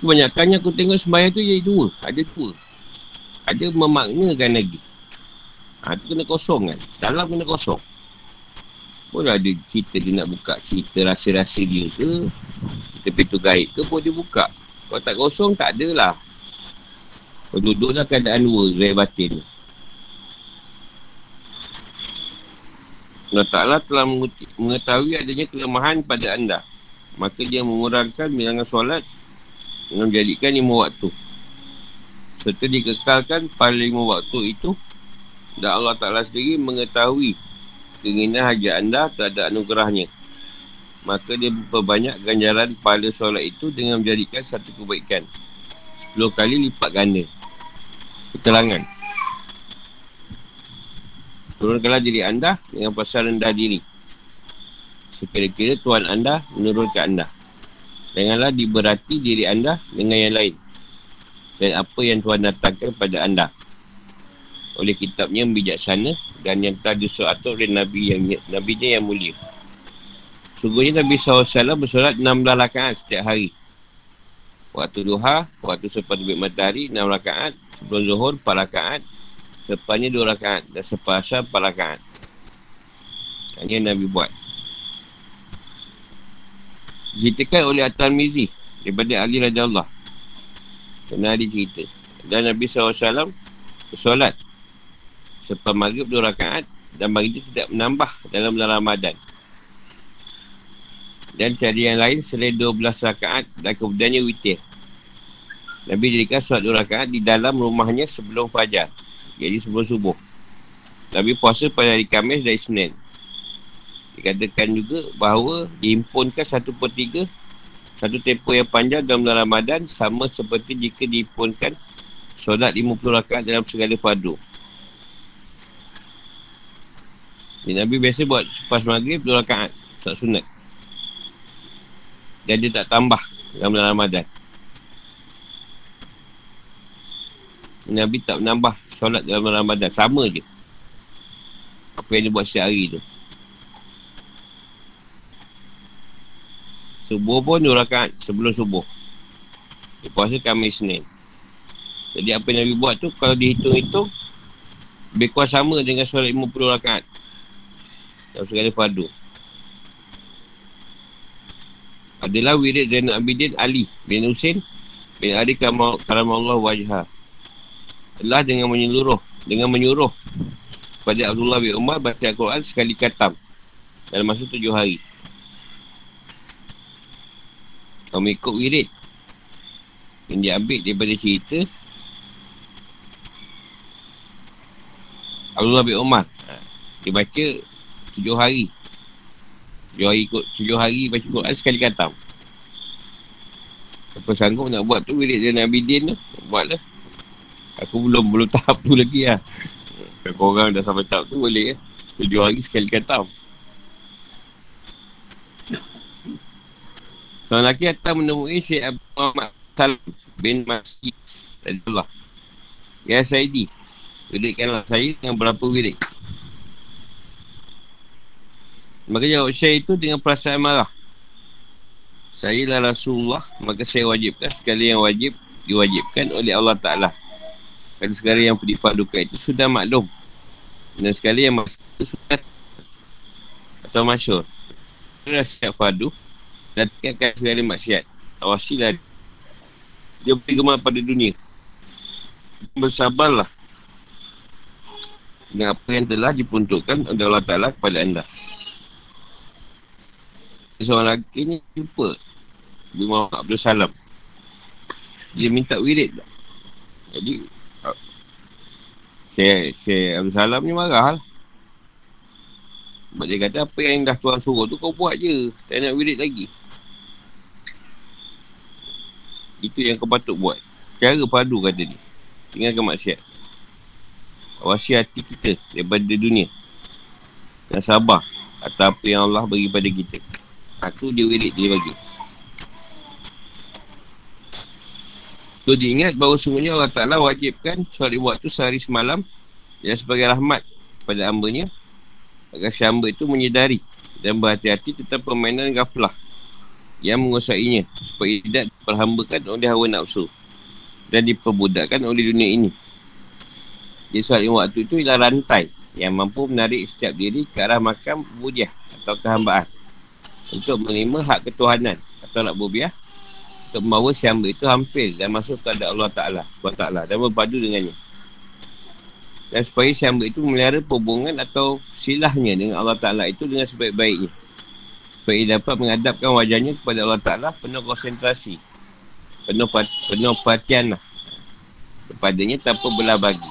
S1: Kebanyakannya aku tengok sembahyang tu jadi dua. Ada dua. Ada memaknakan lagi. Ha, tu kena kosong kan. Dalam kena kosong. Pun ada cerita dia nak buka cerita rasa-rasa dia ke. Kita pintu gaib ke pun dia buka. Kalau tak kosong tak adalah. Kau duduk dalam keadaan dua, gaib batin. Allah Ta'ala telah mengetahui adanya kelemahan pada anda. Maka dia mengurangkan bilangan solat dengan menjadikan lima waktu. Serta dikekalkan pada lima waktu itu dan Allah Ta'ala sendiri mengetahui keinginan hajat anda terhadap anugerahnya. Maka dia memperbanyak ganjaran pada solat itu dengan menjadikan satu kebaikan. Sepuluh kali lipat ganda. Keterangan. Turunkanlah diri anda dengan pasal rendah diri. Sekira-kira Tuhan anda menurunkan anda. Janganlah diberati diri anda dengan yang lain. Dan apa yang Tuhan datangkan pada anda. Oleh kitabnya bijaksana dan yang telah disuatur oleh Nabi yang Nabi yang mulia. Sungguhnya Nabi SAW bersolat 16 rakaat setiap hari. Waktu duha, waktu selepas terbit matahari, 6 rakaat. Sebelum zuhur, 4 rakaat. Selepasnya 2 rakaat. Dan selepas asal, 4 rakaat. Ini yang Nabi buat. Ceritakan oleh At-Tarmizi daripada Ali Raja Allah. Kena ada cerita. Dan Nabi SAW bersolat Selepas maghrib dua rakaat dan bagi itu tidak menambah dalam bulan Ramadan. Dan tiada yang lain selain dua belas rakaat dan kemudiannya witir. Nabi jadikan solat dua rakaat di dalam rumahnya sebelum fajar. Jadi sebelum subuh. Nabi puasa pada hari Khamis dan Isnin. Dikatakan juga bahawa diimpunkan satu per tiga satu tempoh yang panjang dalam bulan Ramadan sama seperti jika diimpunkan solat 50 rakaat dalam segala padu. Jadi Nabi biasa buat pas maghrib dua rakaat. Tak sunat. Dan dia tak tambah dalam bulan Ramadan. Nabi tak menambah solat dalam bulan Ramadan. Sama je. Apa yang dia buat setiap hari tu. Subuh pun dua rakaat sebelum subuh. Dia puasa kami Senin. Jadi apa yang Nabi buat tu kalau dihitung-hitung lebih kurang sama dengan solat 50 rakaat. Dalam segala padu. Adalah wirid Zainal Abidin Ali bin Husin bin Ali Karamallah Wajha. Adalah dengan menyeluruh Dengan menyuruh Kepada Abdullah bin Umar Baca Al-Quran sekali katam Dalam masa tujuh hari. Kami ikut wirid. Yang diambil daripada cerita Abdullah bin Umar. Ha, Dia baca tujuh hari. Tujuh hari ikut tujuh hari baca Quran sekali katam apa sanggup nak buat tu bilik dia Nabi Din tu buat lah. Aku belum belum tahap tu lagi lah. Kalau orang dah sampai tahap tu boleh ya. Tujuh hari sekali katam Seorang lelaki datang menemui Syed Abu Muhammad Salam bin Masjid Allah. Ya Saidi, wiridkanlah saya dengan berapa wirid. Maka jawab Syekh itu dengan perasaan marah. Saya lah Rasulullah, maka saya wajibkan segala yang wajib diwajibkan oleh Allah Ta'ala. Kerana segala yang dipadukan itu sudah maklum. Dan segala yang itu sudah atau masyur. Sudah siap fadu dan tingkatkan segala maksiat. Awasilah Dia beri gemar pada dunia. Bersabarlah. Dengan apa yang telah diperuntukkan oleh Allah Ta'ala kepada anda. Seorang lelaki ni jumpa. Nabi Muhammad Abdul Salam. Dia minta wirid? Jadi, Syekh, Syekh Abdul Salam ni marah lah. Sebab dia kata apa yang dah tuan suruh tu kau buat je. Tak nak wirid lagi. Itu yang kau patut buat. Cara padu kata dia. Tinggalkan maksiat. Awasi hati kita daripada dunia. Dan sabar. Atau apa yang Allah bagi pada kita. Aku dia wirid dia bagi. So diingat bahawa sungguhnya Allah Ta'ala wajibkan solat waktu sehari semalam. Dan sebagai rahmat pada hambanya Agar si hamba itu menyedari dan berhati-hati tentang permainan gaflah yang menguasainya supaya tidak diperhambakan oleh hawa nafsu dan diperbudakkan oleh dunia ini. Jadi soal waktu itu ialah rantai yang mampu menarik setiap diri ke arah makam budiah atau kehambaan untuk menerima hak ketuhanan atau nak bubiah untuk membawa si hamba itu hampir dan masuk kepada Allah Ta'ala Allah dan berpadu dengannya dan supaya si hamba itu memelihara hubungan atau silahnya dengan Allah Ta'ala itu dengan sebaik-baiknya. Supaya ia dapat menghadapkan wajahnya kepada Allah Ta'ala penuh konsentrasi. Penuh, penuh perhatian lah. Kepadanya tanpa belah bagi.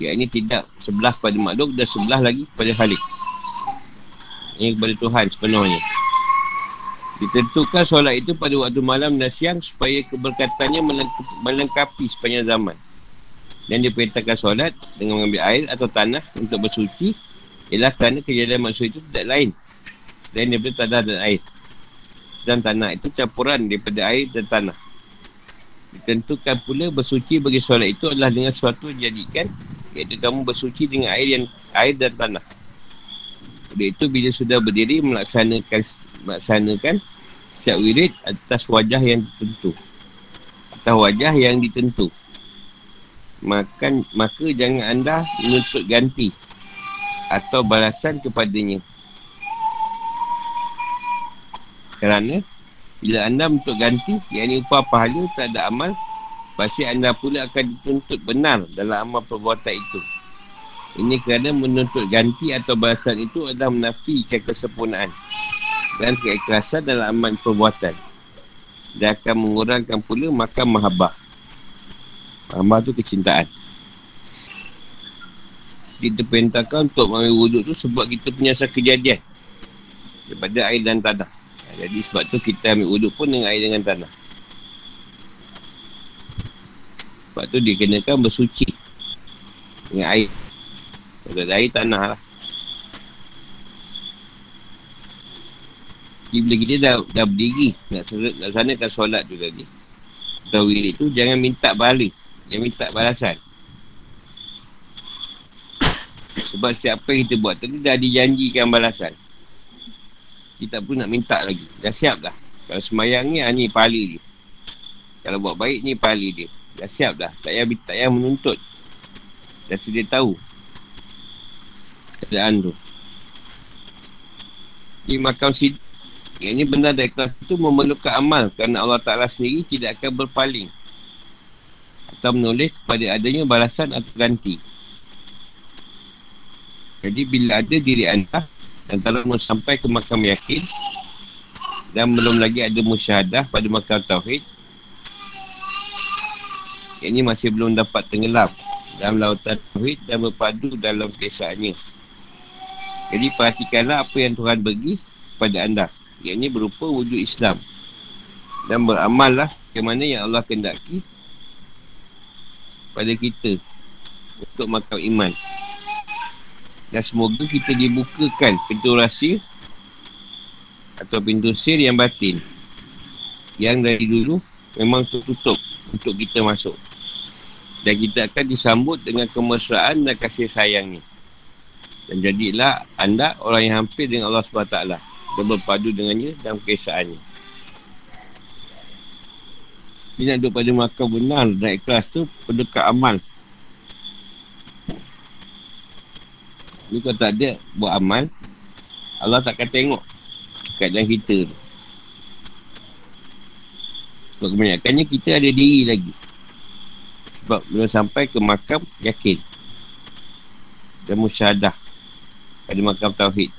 S1: Ya ini tidak sebelah kepada makhluk dan sebelah lagi kepada Khalik. Ini kepada Tuhan sepenuhnya. Ditentukan solat itu pada waktu malam dan siang supaya keberkatannya melengkapi sepanjang zaman. Dan dia perintahkan solat dengan mengambil air atau tanah untuk bersuci ialah kerana kejadian maksud itu tidak lain selain daripada tanah dan air. Dan tanah itu campuran daripada air dan tanah. Ditentukan pula bersuci bagi solat itu adalah dengan yang jadikan iaitu kamu bersuci dengan air yang air dan tanah. Oleh itu bila sudah berdiri melaksanakan melaksanakan setiap wirid atas wajah yang ditentu. Atas wajah yang ditentu maka, maka jangan anda menuntut ganti atau balasan kepadanya. Kerana bila anda menuntut ganti, yang ini upah pahala tak ada amal, pasti anda pula akan dituntut benar dalam amal perbuatan itu. Ini kerana menuntut ganti atau balasan itu adalah menafikan kesempurnaan dan keikhlasan dalam amal perbuatan. Dia akan mengurangkan pula makam mahabah. Amal tu kecintaan. Kita perintahkan untuk mengambil wuduk tu sebab kita punya asal kejadian. Daripada air dan tanah. Jadi sebab tu kita ambil wuduk pun dengan air dengan tanah. Sebab tu dia kenakan bersuci. Dengan air. Ada air tanah lah. Jadi bila kita dah, dah berdiri nak, nak sanakan solat tu tadi. Atau wirid tu jangan minta balik. Dia minta balasan. Sebab siapa yang kita buat tadi Dah dijanjikan balasan. Kita pun nak minta lagi. Dah siap dah. Kalau semayang ni, ah, ni pahala dia. Kalau buat baik ni pahala dia. Dah siap dah. Tak payah, tak payah menuntut. Dah sedia tahu Keadaan tu Di makam sid Yang ni benar dari kelas itu memerlukan amal Kerana Allah Ta'ala sendiri tidak akan berpaling atau menulis pada adanya balasan atau ganti. Jadi bila ada diri anda dan telah sampai ke makam yakin dan belum lagi ada musyahadah pada makam tauhid ini masih belum dapat tenggelam dalam lautan tauhid dan berpadu dalam kesaannya. Jadi perhatikanlah apa yang Tuhan bagi kepada anda. Yang ini berupa wujud Islam. Dan beramallah ke mana yang Allah kendaki pada kita untuk makam iman. Dan semoga kita dibukakan pintu rahsia atau pintu sir yang batin yang dari dulu memang tertutup untuk kita masuk. Dan kita akan disambut dengan kemesraan dan kasih sayang ni. Dan jadilah anda orang yang hampir dengan Allah SWT dan berpadu dengannya dalam kesaannya. Dia nak duduk pada makam benar dan ikhlas tu pendekat amal. Ni kau tak ada buat amal, Allah takkan tengok keadaan kita tu. Sebab kebanyakannya kita ada diri lagi. Sebab belum sampai ke makam yakin. Dan musyadah. Pada makam tauhid.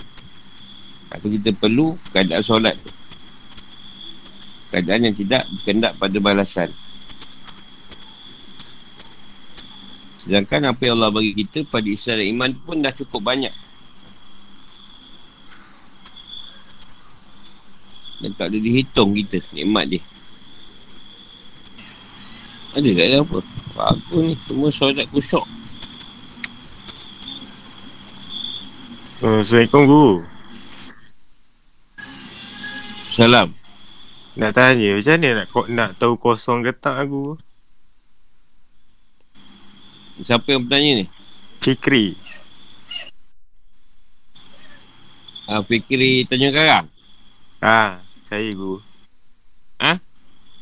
S1: Apa kita perlu keadaan solat. Keadaan yang tidak berkendak pada balasan. Sedangkan apa yang Allah bagi kita pada Islam dan Iman pun dah cukup banyak. Dan tak ada dihitung kita nikmat dia. Ada tak ada apa? Aku ni semua solat kusok.
S2: Uh, Assalamualaikum Guru.
S1: Salam.
S2: Nak tanya macam mana nak, nak tahu kosong ke tak aku?
S1: Siapa yang bertanya ni?
S2: Fikri.
S1: Ah, Fikri Tanjung Karang.
S2: Ah, saya guru.
S1: Ha?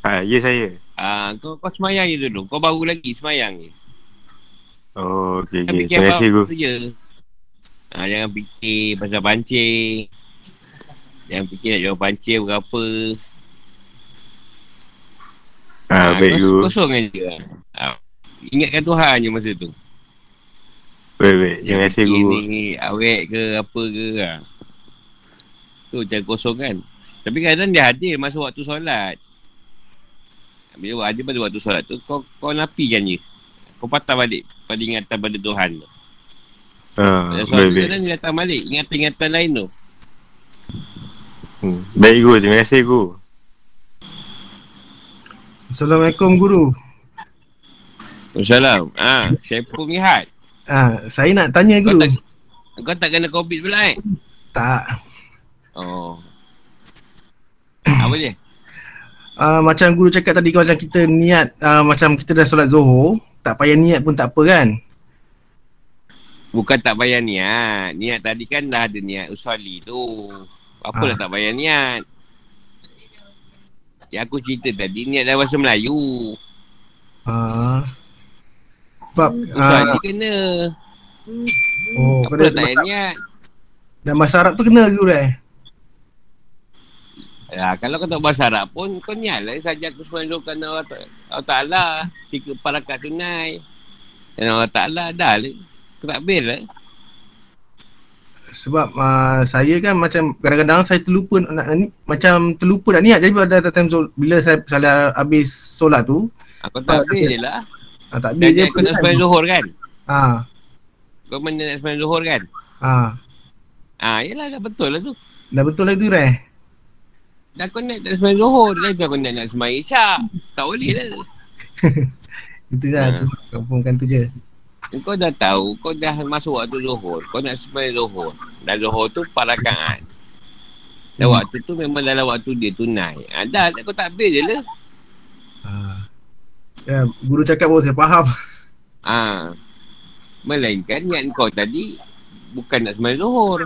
S2: Ah, ya saya.
S1: Ah, kau, kau semayang je dulu. Kau baru lagi semayang je.
S2: Oh, okey okey. Terima kasih guru.
S1: Ah, jangan fikir pasal pancing. Jangan fikir nak jual pancing berapa.
S2: Ah, baik
S1: kos-. Kosong je. Ah, ingatkan Tuhan je masa tu.
S2: Baik baik. Terima
S1: Jangan
S2: kasih
S1: fikir
S2: guru.
S1: Ni awet ke apa ke. Ha. Tu macam kosong kan. Tapi kadang dia hadir masa waktu solat. Bila ada pada waktu solat tu, kau kau napikan je. Kau patah balik pada ingatan pada Tuhan tu.
S2: Ah,
S1: Pada
S2: baik baik.
S1: dia datang balik. Ingatan-ingatan lain tu.
S2: Hmm. Baik guru. Terima kasih guru.
S3: Assalamualaikum guru.
S1: Assalamualaikum. Ah, ha, Syaiful Mihat.
S3: Ah, saya nak tanya
S1: Kau
S3: guru.
S1: tak, kau tak kena COVID pula eh?
S3: Tak.
S1: Oh. Apa dia? <coughs>
S3: Ah, macam guru cakap tadi macam kita niat ah, macam kita dah solat Zuhur, tak payah niat pun tak apa kan?
S1: Bukan tak payah niat. Niat tadi kan dah ada niat usali tu. Apalah
S3: Ah.
S1: tak payah niat. Yang aku cerita tadi niat dalam bahasa Melayu.
S3: Ah. Sebab
S1: Usali
S3: ah,
S1: kena.
S3: oh,
S1: Apa
S3: pada
S1: tak payah niat.
S3: dan bahasa Arab tu kena guru eh.
S1: Ya, kalau kau tak bahasa Arab pun kau niat lah saja aku semua kerana Allah, Ta- Allah Ta'ala. Tiga parakat tunai. Dan Allah Ta'ala dah lah. Ketakbir lah.
S3: Sebab uh, saya kan macam kadang-kadang saya terlupa nak, nak ni- macam terlupa nak niat jadi pada time Zuhur, bila saya salah habis solat tu
S1: Aku takbir je lah.
S3: ah, tak boleh je
S1: kau nak sembahyang zuhur kan?
S3: Ah.
S1: Kau mana nak sembahyang zuhur kan?
S3: Ah.
S1: Ah, yelah dah betul lah tu.
S3: Dah betul lah tu Reh.
S1: Dah kau nak tak sembahyang zuhur. Dah kau nak nak sembahyang isyak. Tak boleh lah. <laughs>
S3: Itu lah
S1: Ah.
S3: tu. Kampungkan tu je.
S1: Kau dah tahu, kau dah masuk waktu zuhur. Kau nak sembahyang zuhur. Dan zuhur tu parakaan. Dan
S3: Hmm.
S1: waktu tu memang dalam waktu dia tunai. Ah, dah, kau takbir je lah.
S3: Ah. Ya, guru cakap pun saya faham.
S1: Ah. Melainkan niat kau tadi bukan nak sembahyang zuhur.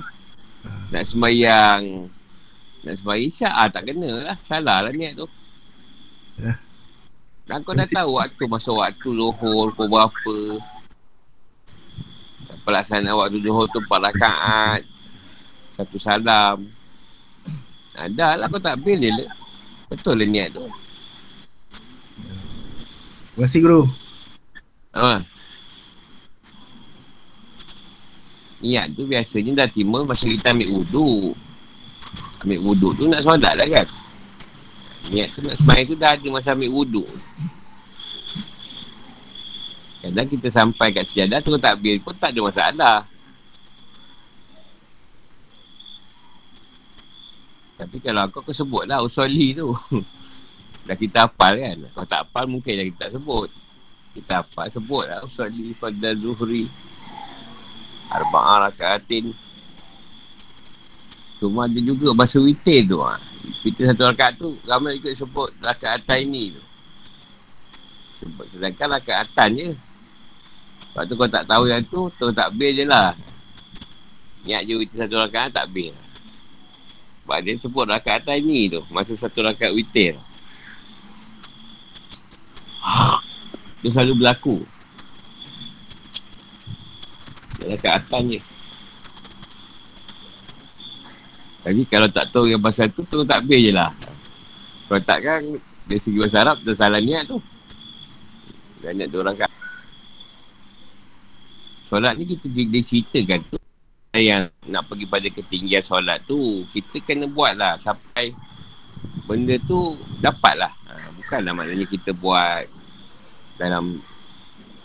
S1: Nak sembahyang nak sembahyang isyak ah tak kena lah. Salah lah niat tu.
S3: Ya.
S1: Dan kau dah tahu waktu masa waktu zuhur pukul berapa. Pelaksanaan waktu zuhur tu empat rakaat. Satu salam. Ah, dah lah kau tak pilih lah. Betul lah niat tu.
S3: Terima kasih guru.
S1: Ha. Niat tu biasanya dah timbul masa kita ambil wuduk. Ambil wuduk tu nak solat lah kan. Niat tu nak sembahyang tu dah ada masa ambil wuduk. Kadang kita sampai kat sejadah tu takbir pun tak ada masalah. Tapi kalau aku, aku sebut lah usoli tu. <laughs> dah kita hafal kan. Kalau tak hafal mungkin dah kita tak sebut. Kita hafal sebut lah usoli pada zuhri. Arba'ah rakaatin. Cuma ada juga bahasa witir tu ha. Witir satu rakaat tu ramai ikut sebut rakaatan ini tu. Sebut sedangkan rakaatan je. Lepas tu kau tak tahu yang tu, tu takbir je lah. Niat je witir satu rakaat takbir. Sebab dia sebut rakaatan ni tu. Masa satu rakaat witir. Dia selalu berlaku. Dalam keatan je. Jadi kalau tak tahu yang pasal tu, tu takbir je lah. Kalau tak kan, Dari segi bahasa Arab, dah salah niat tu. Dan niat dua rakaat. Solat ni kita dia, dia ceritakan tu. Yang nak pergi pada ketinggian solat tu, kita kena buat lah sampai benda tu dapat lah. Ha, bukanlah maknanya kita buat dalam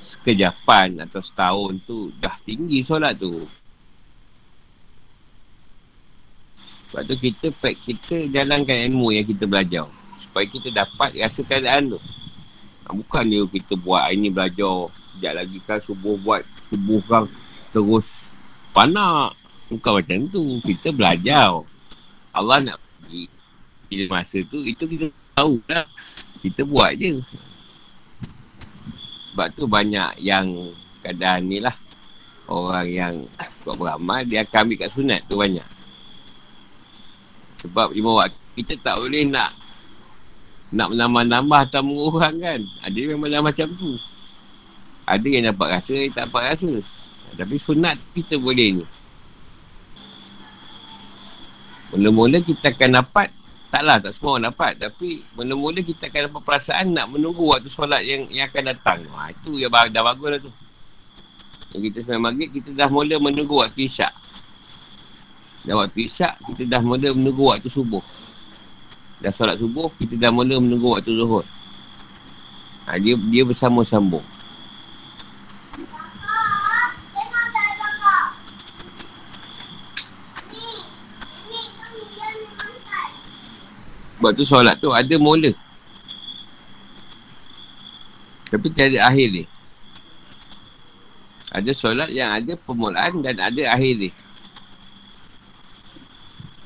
S1: sekejapan atau setahun tu dah tinggi solat tu. Sebab tu kita kita jalankan ilmu yang kita belajar. Supaya kita dapat rasa keadaan tu. Ha, bukan dia kita buat hari ni belajar. Sekejap lagi kan subuh buat. Subuh kan terus panak. Bukan macam tu. Kita belajar. Allah nak bagi. Bila masa tu, itu kita tahu lah. Kita buat je. Sebab tu banyak yang keadaan ni lah. Orang yang buat beramal, dia akan ambil kat sunat tu banyak. Sebab lima waktu kita tak boleh nak nak menambah-nambah atau mengurang kan. Ada memang macam tu. Ada yang dapat rasa, yang tak dapat rasa. Tapi sunat kita boleh ni. Mula-mula kita akan dapat, taklah tak semua orang dapat. Tapi mula-mula kita akan dapat perasaan nak menunggu waktu solat yang yang akan datang. Ha, itu yang dah bagus lah tu. Yang kita sembahyang maghrib, kita dah mula menunggu waktu isyak. Dan waktu isyak, kita dah mula menunggu waktu subuh. Dah solat subuh, kita dah mula menunggu waktu zuhur. Ha, dia, dia bersama-sambung. Sebab tu solat tu ada mula. Tapi tiada akhir dia. Ada solat yang ada permulaan dan ada akhir dia.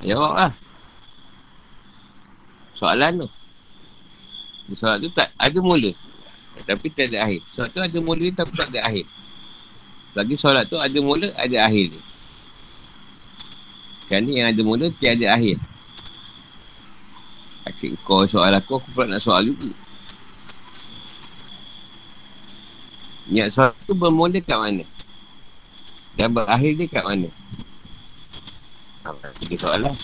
S1: Jawab lah. Soalan tu. Soalan tu tak ada mula. Tapi tak ada akhir. Soalan tu ada mula tapi tak ada akhir. Lagi solat tu ada mula, ada akhir dia. Kan yang ada mula, tiada akhir. Asyik kau soal aku, aku pula nak soal juga. Niat soal tu bermula kat mana? Dan berakhir dia kat mana? Tiga soalan.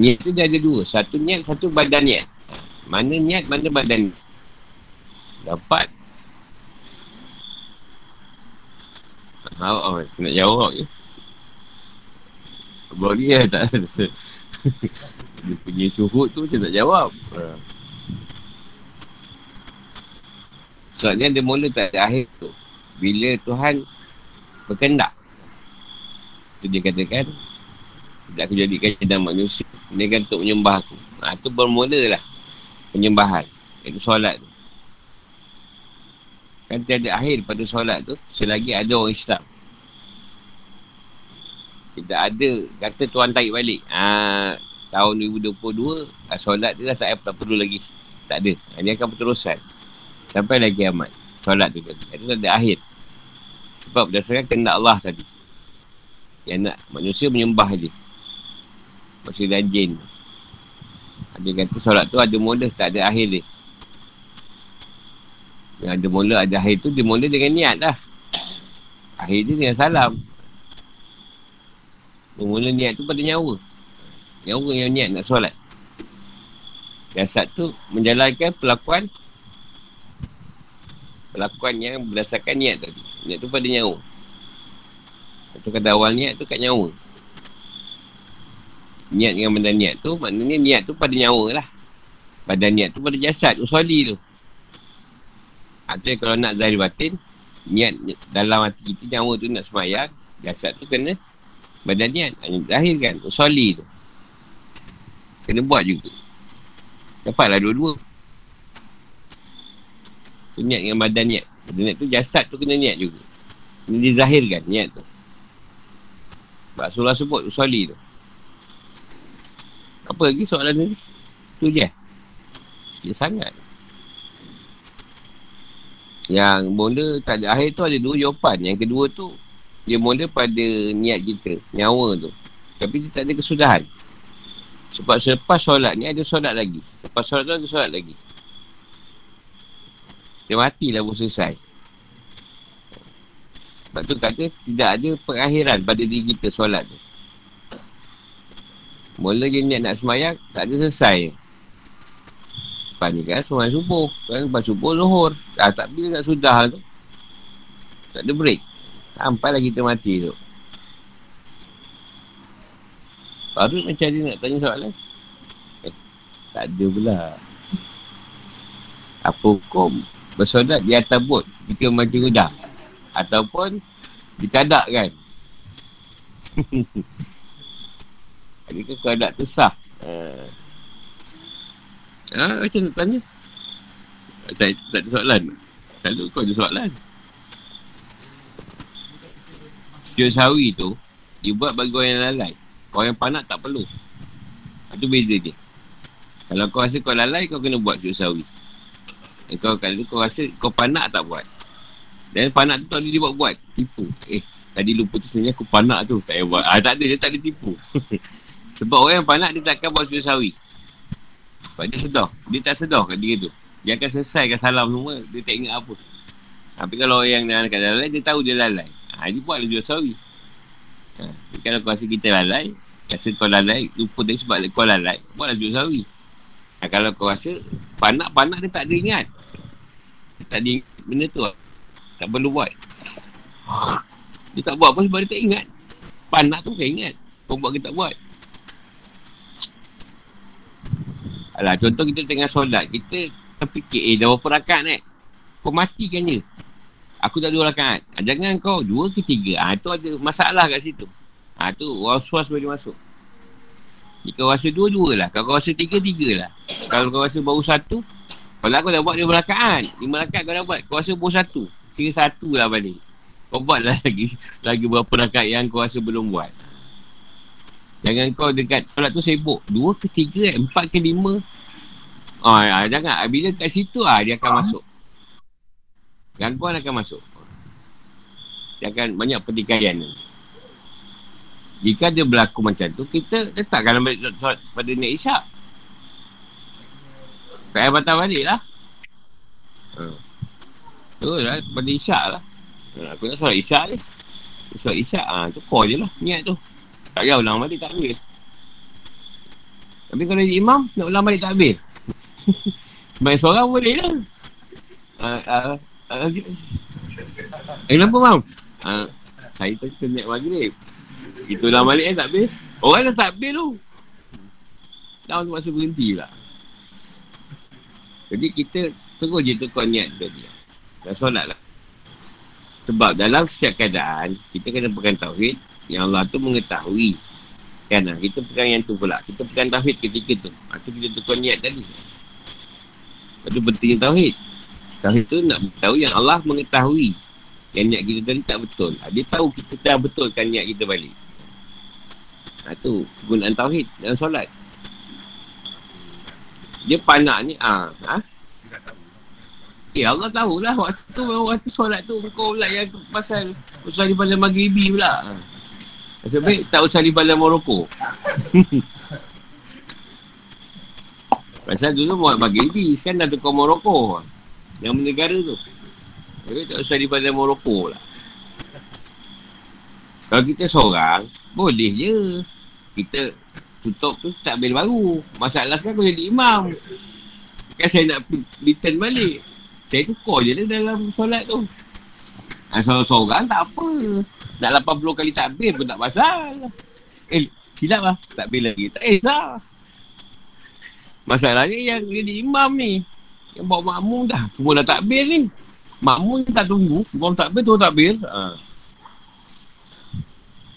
S1: Niat tu dia ada dua. Satu niat, satu badan niat. Mana niat, mana badan Dapat. Oh, oh, nak jawab je. Boleh lah tak Dia punya suhut tu macam tak jawab. Ha. Soalnya dia mula tak ada akhir tu. Bila Tuhan berkendak. Itu dia katakan Tidak aku jadikan jenam manusia. Ini kan untuk menyembah aku. Ha, Itu bermula lah Penyembahan. Itu solat tu. Kan tiada akhir pada solat tu Selagi ada orang Islam. Tidak ada Kata Tuhan tarik balik. Ha, Tahun 2022 ha, Solat tu dah tak, tak perlu lagi. Tak ada. Ha, Ini akan berterusan. Sampai lagi amat Solat tu tadi Itu tak ada akhir. Sebab berdasarkan kendak Allah tadi. Yang nak manusia menyembah je Manusia jin Ada kata solat tu ada mula tak ada akhir dia. Yang ada mula ada akhir tu dia mula dengan niat lah. Akhir dia dengan salam. Mula niat tu pada nyawa. Nyawa yang niat nak solat. Jasad tu menjalankan pelakuan Pelakuan yang berdasarkan niat tadi. Niat tu pada nyawa. Itu kata awal niat tu kat nyawa. Niat dengan badan niat tu, maknanya niat tu pada nyawa lah. Badan niat tu pada jasad, usoli tu. Artinya kalau nak zahir batin, niat dalam hati kita nyawa tu nak semayang, jasad tu kena badan niat. Zahir kan, usoli tu. Kena buat juga. Dapatlah dua-dua. Tu niat dengan badan niat. Badan niat tu jasad tu kena niat juga. Kena dizahirkan niat tu. Rasulullah sebut usali tu. Apa lagi soalan ni? Tu je. Sikit sangat. Yang mula tak ada akhir tu ada dua jawapan. Yang kedua tu, dia mula pada niat kita, nyawa tu. Tapi dia tak ada kesudahan. Sebab selepas solat ni ada solat lagi. Lepas solat tu ada solat lagi. Dia matilah pun selesai. Sebab tu kata tidak ada perakhiran pada diri kita solat tu. Mula je niat nak semayang, tak ada selesai. Lepas ni kan semayang subuh. Kan lepas subuh lohor. Dah tak bila nak sudah tu. Tak ada break. Sampailah kita mati tu. Baru macam dia nak tanya soalan. Eh, tak ada pula. Apa hukum bersolat di atas bot jika macam udang? Ataupun dikadak kan? <laughs> Adakah kadak tu sah? Uh. Ha, macam nak tanya? Tak, tak ada soalan. Selalu kau ada soalan. Sujud sawi tu, dia buat bagi orang yang lalai. Kau yang panak tak perlu. Itu beza dia. Kalau kau rasa kau lalai, kau kena buat sujud sawi. Eh, kau kalau kau rasa kau panak tak buat. Dan panak tu tak boleh dia buat-buat. Tipu. Eh, tadi lupa tu sebenarnya aku panak tu. Tak payah buat. Ah, tak ada, dia tak ada tipu. <laughs> Sebab orang yang panak, dia takkan buat sujud sawi. Sebab dia sedar. Dia tak sedar kat dia tu. Dia akan selesaikan salam semua. Dia tak ingat apa. Tapi kalau orang yang kat lalai, dia tahu dia lalai. Ha, dia buatlah sujud sawi. Ha, kalau kau rasa kita lalai, rasa kau lalai, lupa dia sebab kau lalai, buatlah sujud sawi. Ha, kalau kau rasa panak-panak dia tak ada ingat. Dia tak ada ingat benda tu. Tak perlu buat. Dia tak buat pun sebab dia tak ingat. Panak tu kan ingat. Kau buat ke tak buat. Alah, contoh kita tengah solat. Kita terfikir, eh dah berapa rakat ni? Kau matikan je. Aku tak dua rakaat. Ha, jangan kau dua ke tiga. Ha, tu ada masalah kat situ. Ha, tu was-was boleh masuk. Jika rasa dua-dua lah. Kalau kau rasa tiga-tiga lah. Kalau kau rasa baru satu. Kalau aku dah buat lima rakaat. Lima rakaat kau dah buat. Kau rasa baru satu. Kira satu lah balik. Kau buat lah <laughs> lagi. Lagi berapa rakaat yang kau rasa belum buat. Jangan kau dekat solat tu sibuk. Dua ke tiga, empat ke lima. Oh, ya, jangan. Bila kat situ ah dia akan masuk. Gangguan akan masuk. Dia akan banyak pertikaian ni. Jika dia berlaku macam tu, kita letakkan balik solat pada niat isyak. Tak payah batal balik lah. Ha. Tu lah, pada isyak lah. Ha, aku nak solat isyak ni. Solat isyak, ha, tu core je lah niat tu. Tak payah ulang balik tak habis. Tapi kalau jadi imam, nak ulang balik tak habis. <laughs> Main seorang boleh lah. Uh, uh, uh, eh, kenapa mam? Uh, saya tu kita naik maghrib. Kita ulang balik eh tak habis. Orang dah tak habis tu. Dah tu masa berhenti lah. Jadi kita terus je tukar niat tadi. Dah solat lah. Sebab dalam setiap keadaan, kita kena pegang tauhid yang Allah tu mengetahui. Kan lah, kita pegang yang tu pula. Kita pegang tauhid ketika tu. Itu kita tukar niat tadi. Itu pentingnya tauhid. Tauhid tu nak tahu yang Allah mengetahui yang niat kita tadi tak betul. Ha, dia tahu kita dah betulkan niat kita balik. Ha, tu kegunaan tauhid dalam solat. Dia panak ni, ah, ha, ha? Eh Allah tahulah waktu tu waktu solat tu kau pula yang pasal usah di pada maghribi pula. Ha. Nasib baik tak usah di pada Morocco. <laughs> pasal dulu buat maghribi sekarang dah tukar Morocco. Yang negara tu. Jadi tak usah di pada Morocco lah. Kalau kita seorang, boleh je. Kita tutup tu tak ambil baru. Masalah sekarang kau jadi imam. Kan saya nak return balik. Saya tukar je lah dalam solat tu. Ha, seorang-seorang tak apa. Nak 80 kali takbir pun tak pasal. Eh, silap lah. Takbir lagi. Tak eh, sah. Masalahnya yang jadi imam ni. Yang bawa makmum dah. Semua dah takbir ni. Makmum tak tunggu. Imam takbir tu takbir. Ha.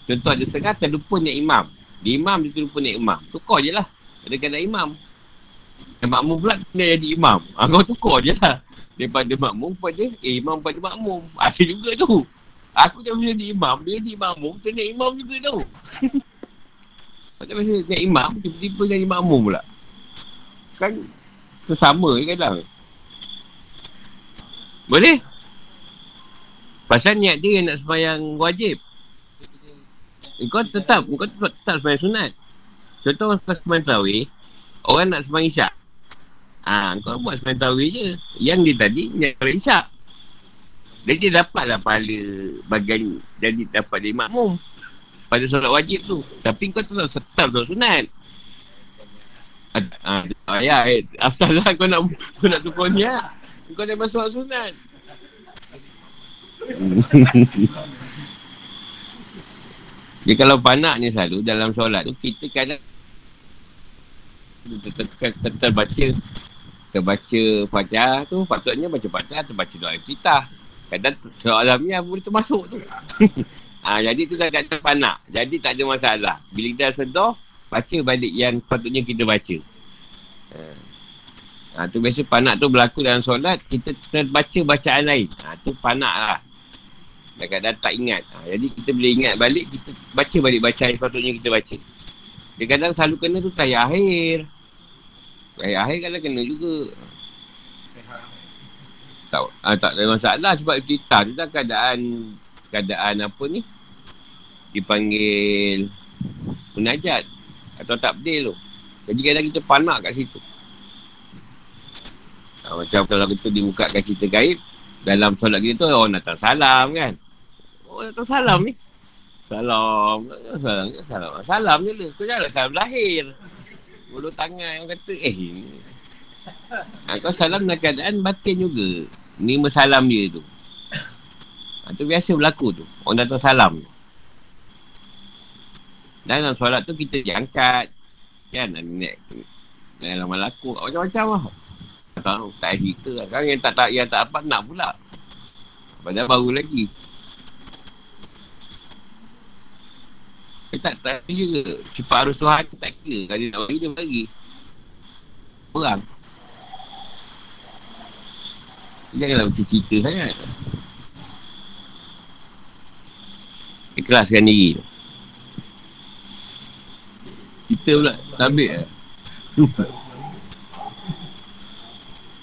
S1: Contoh ada setengah terlupa niat imam. Di imam dia terlupa niat imam. Tukar je lah. Ada kata imam. Dan makmum pula dia jadi imam. Ha, kau tukar je lah. Daripada makmum pada eh, imam pada makmum. <laughs> Ada juga tu. Aku tak bisa jadi imam. Dia jadi makmum. Niat imam juga tu. Tak bisa niat imam. Tiba-tiba jadi makmum pula. Kan sesama je kadang. Boleh? Pasal niat dia nak sembahyang wajib. Kau tetap, kau tetap, tetap sembahyang sunat. Contoh orang sembahyang tarawih, orang nak sembahyang isyak. Ah, ha, kau buat sembahyang tarawih je. Yang dia tadi, sembahyang isyak. Dan dia dapat lah pahala bagian jadi dapat dia makmum pada solat wajib tu. Tapi kau tetap tetap solat sunat. Ah, ah, ya, eh, asal lah kau nak kau nak tukar ni lah. Kau dah masuk sunat. <laughs> Dia kalau panak ni selalu dalam solat tu kita kadang kita baca kita baca Fatihah tu patutnya baca Fatihah atau baca doa iftitah. Kadang soalan ni boleh termasuk tu. ha, <laughs> jadi tu tak ada panak. Jadi tak ada masalah. Bila kita sedar, baca balik yang patutnya kita baca. Ha, tu biasa panak tu berlaku dalam solat, kita terbaca bacaan lain. Ha, tu panak lah. Kadang-kadang tak ingat. Ha, jadi kita boleh ingat balik, kita baca balik bacaan yang patutnya kita baca. Dia kadang selalu kena tu tayar akhir. Tayar akhir kadang kena juga. Tak, ha, tak ada masalah sebab kita tu dah keadaan keadaan apa ni dipanggil munajat atau takbdil tu. Jadi kadang kita panak kat situ. Ha, macam kalau kita dibukakan cerita gaib, dalam solat kita tu orang datang salam kan. Oh datang salam ni. Salam. Salam. Salam, salam je lah. Kau janganlah salam lahir. Bulu tangan orang kata, eh Ha, kau salam dalam keadaan batin juga. Ni salam dia tu. Ha, tu biasa berlaku tu. Orang datang salam tu. Dan dalam solat tu kita diangkat. Kan? Dalam malaku. Macam-macam lah. Tak tahu. Tak cerita lah. Kan yang tak, tak, yang tak apa nak pula. Padahal baru lagi. Dia tak tahu juga. Sifat arus Tuhan tak kira. Kalau dia nak bagi, dia bagi. Perang. Janganlah macam cerita sangat. Ikhlaskan diri tu. Kita pula tabik lah.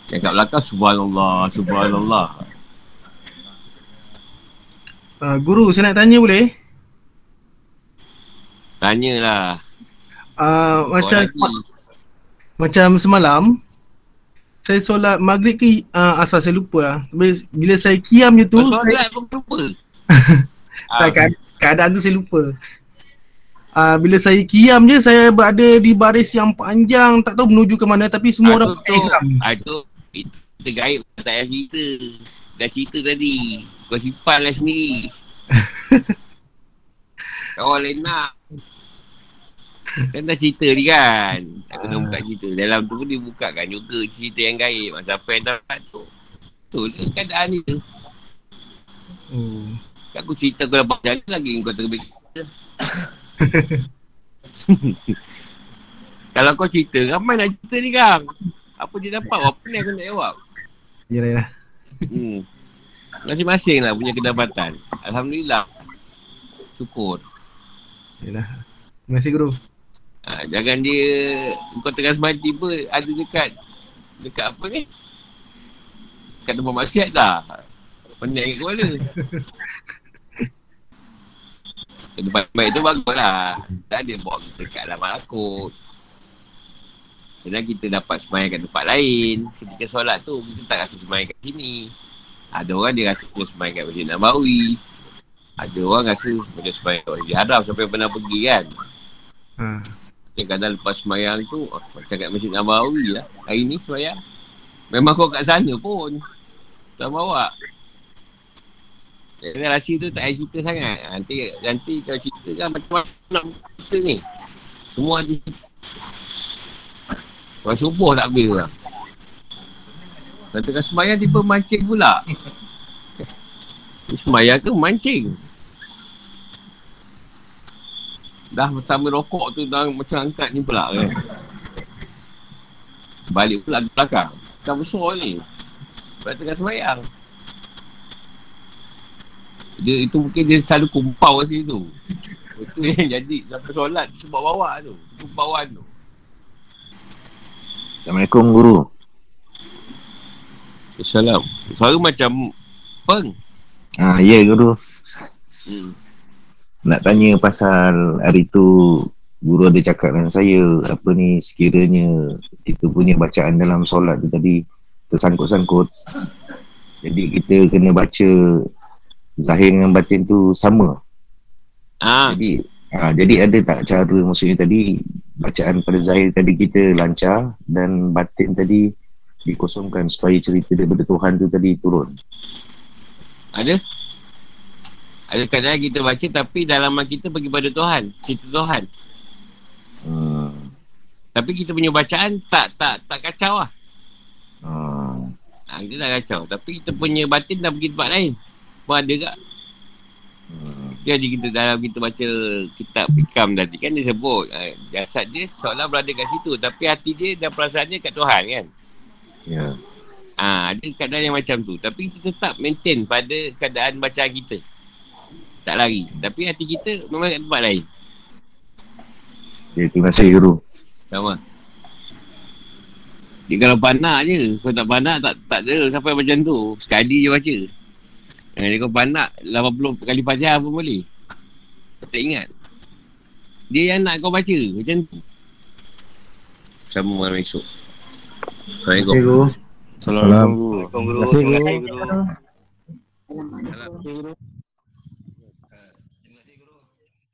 S1: Yang kat belakang subhanallah, subhanallah.
S3: Uh, guru, saya nak tanya boleh?
S1: Tanyalah.
S3: Uh, macam
S1: lagi.
S3: macam semalam saya solat maghrib ke uh, asal saya lupa lah. Bila, saya kiam je tu
S1: Kau
S3: saya
S1: solat pun lupa. <laughs>
S3: tak, kead- keadaan tu saya lupa. Uh, bila saya kiam je saya berada di baris yang panjang tak tahu menuju ke mana tapi semua orang pakai ihram.
S1: Ah, tu, itu kita gaib tak payah cerita. Dah cerita tadi. Kau simpan lah sendiri. <laughs> Kau lain nak. Kan dah cerita ni kan. Tak kena buka cerita. Dalam tu pun dia buka kan juga cerita yang gaib. Masa apa yang dapat tu. Tu dia keadaan ni tu.
S3: Oh.
S1: Kan aku cerita kau dapat jaga lagi kau terbit cerita. <laughs> Kalau kau cerita, ramai nak cerita ni kang. Apa dia dapat? Apa ni aku nak jawab?
S3: Yalah yalah.
S1: Hmm. Masing-masing lah punya kedapatan. Alhamdulillah. Syukur.
S3: Yalah. Terima kasih guru.
S1: Ha, jangan dia kau tengah sembahyang tiba ada dekat dekat apa ni? Dekat tempat maksiat dah. Pening kat kepala. <laughs> tempat baik tu bagus lah. Tak ada bawa kita dekat dalam malakut. Sedang kita dapat semayang kat tempat lain. Ketika solat tu, kita tak rasa semayang kat sini. Ada orang dia rasa semayang kat Masjid Nabawi. Ada orang rasa macam semayang kat Masjid Haram sampai pernah pergi kan.
S3: Ha.
S1: Kadang lepas semayang tu, oh, macam kat Masjid Nabawi lah. Hari ni semayang. Memang kau kat sana pun. Tak bawa. Jadi rahsia tu tak payah cerita sangat. Ha, Nanti, nanti kalau cerita kan macam mana nak cerita ni. Semua ada Orang subuh tak habis lah. Dan tengah semayang tiba mancing pula. <laughs> Semayang ke mancing? Dah sama rokok tu dah macam angkat ni pula kan. Balik pula ke belakang. Dah besar ni. Sebab tengah semayang. Dia, itu mungkin dia selalu kumpau kat situ. Itu yang <laughs> jadi sampai solat sebab bawah tu. Kumpauan tu.
S4: Assalamualaikum guru.
S1: Assalam. Suara macam peng.
S4: Ah ya guru.
S1: Hmm.
S4: Nak tanya pasal hari tu guru ada cakap dengan saya apa ni sekiranya kita punya bacaan dalam solat tu tadi tersangkut-sangkut. Jadi kita kena baca zahir dengan batin tu sama.
S1: Ah,
S4: Jadi ah jadi ada tak cara maksudnya tadi bacaan pada zahir tadi kita lancar dan batin tadi dikosongkan supaya cerita daripada Tuhan tu tadi turun.
S1: Ada? Ada kadang kita baca tapi dalaman kita pergi pada Tuhan. Cerita Tuhan.
S4: Hmm.
S1: Tapi kita punya bacaan tak tak tak kacau lah.
S4: Hmm.
S1: Ha, kita tak kacau. Tapi kita punya batin dah pergi tempat lain. Pun ada tak?
S4: Hmm.
S1: Jadi kita dalam kita baca kitab Hikam tadi kan dia sebut uh, jasad dia seolah berada kat situ tapi hati dia dan perasaan dia kat Tuhan kan.
S4: Ya.
S1: Ah, ada keadaan yang macam tu tapi kita tetap maintain pada keadaan bacaan kita. Tak lari. Tapi hati kita memang kat tempat lain.
S4: Dia tu nasihat guru.
S1: Sama. Dia kalau panak je. Kalau tak panak tak tak ada sampai macam tu. Sekali je baca. Eh, dia kau panak 80 kali fajar pun boleh. Tak ingat. Dia yang nak kau baca. Macam tu. Sama malam esok. Assalamualaikum.
S2: Assalamualaikum.
S1: Assalamualaikum guru.
S2: Terima kasih,
S1: Terima kasih guru.
S5: Assalamualaikum.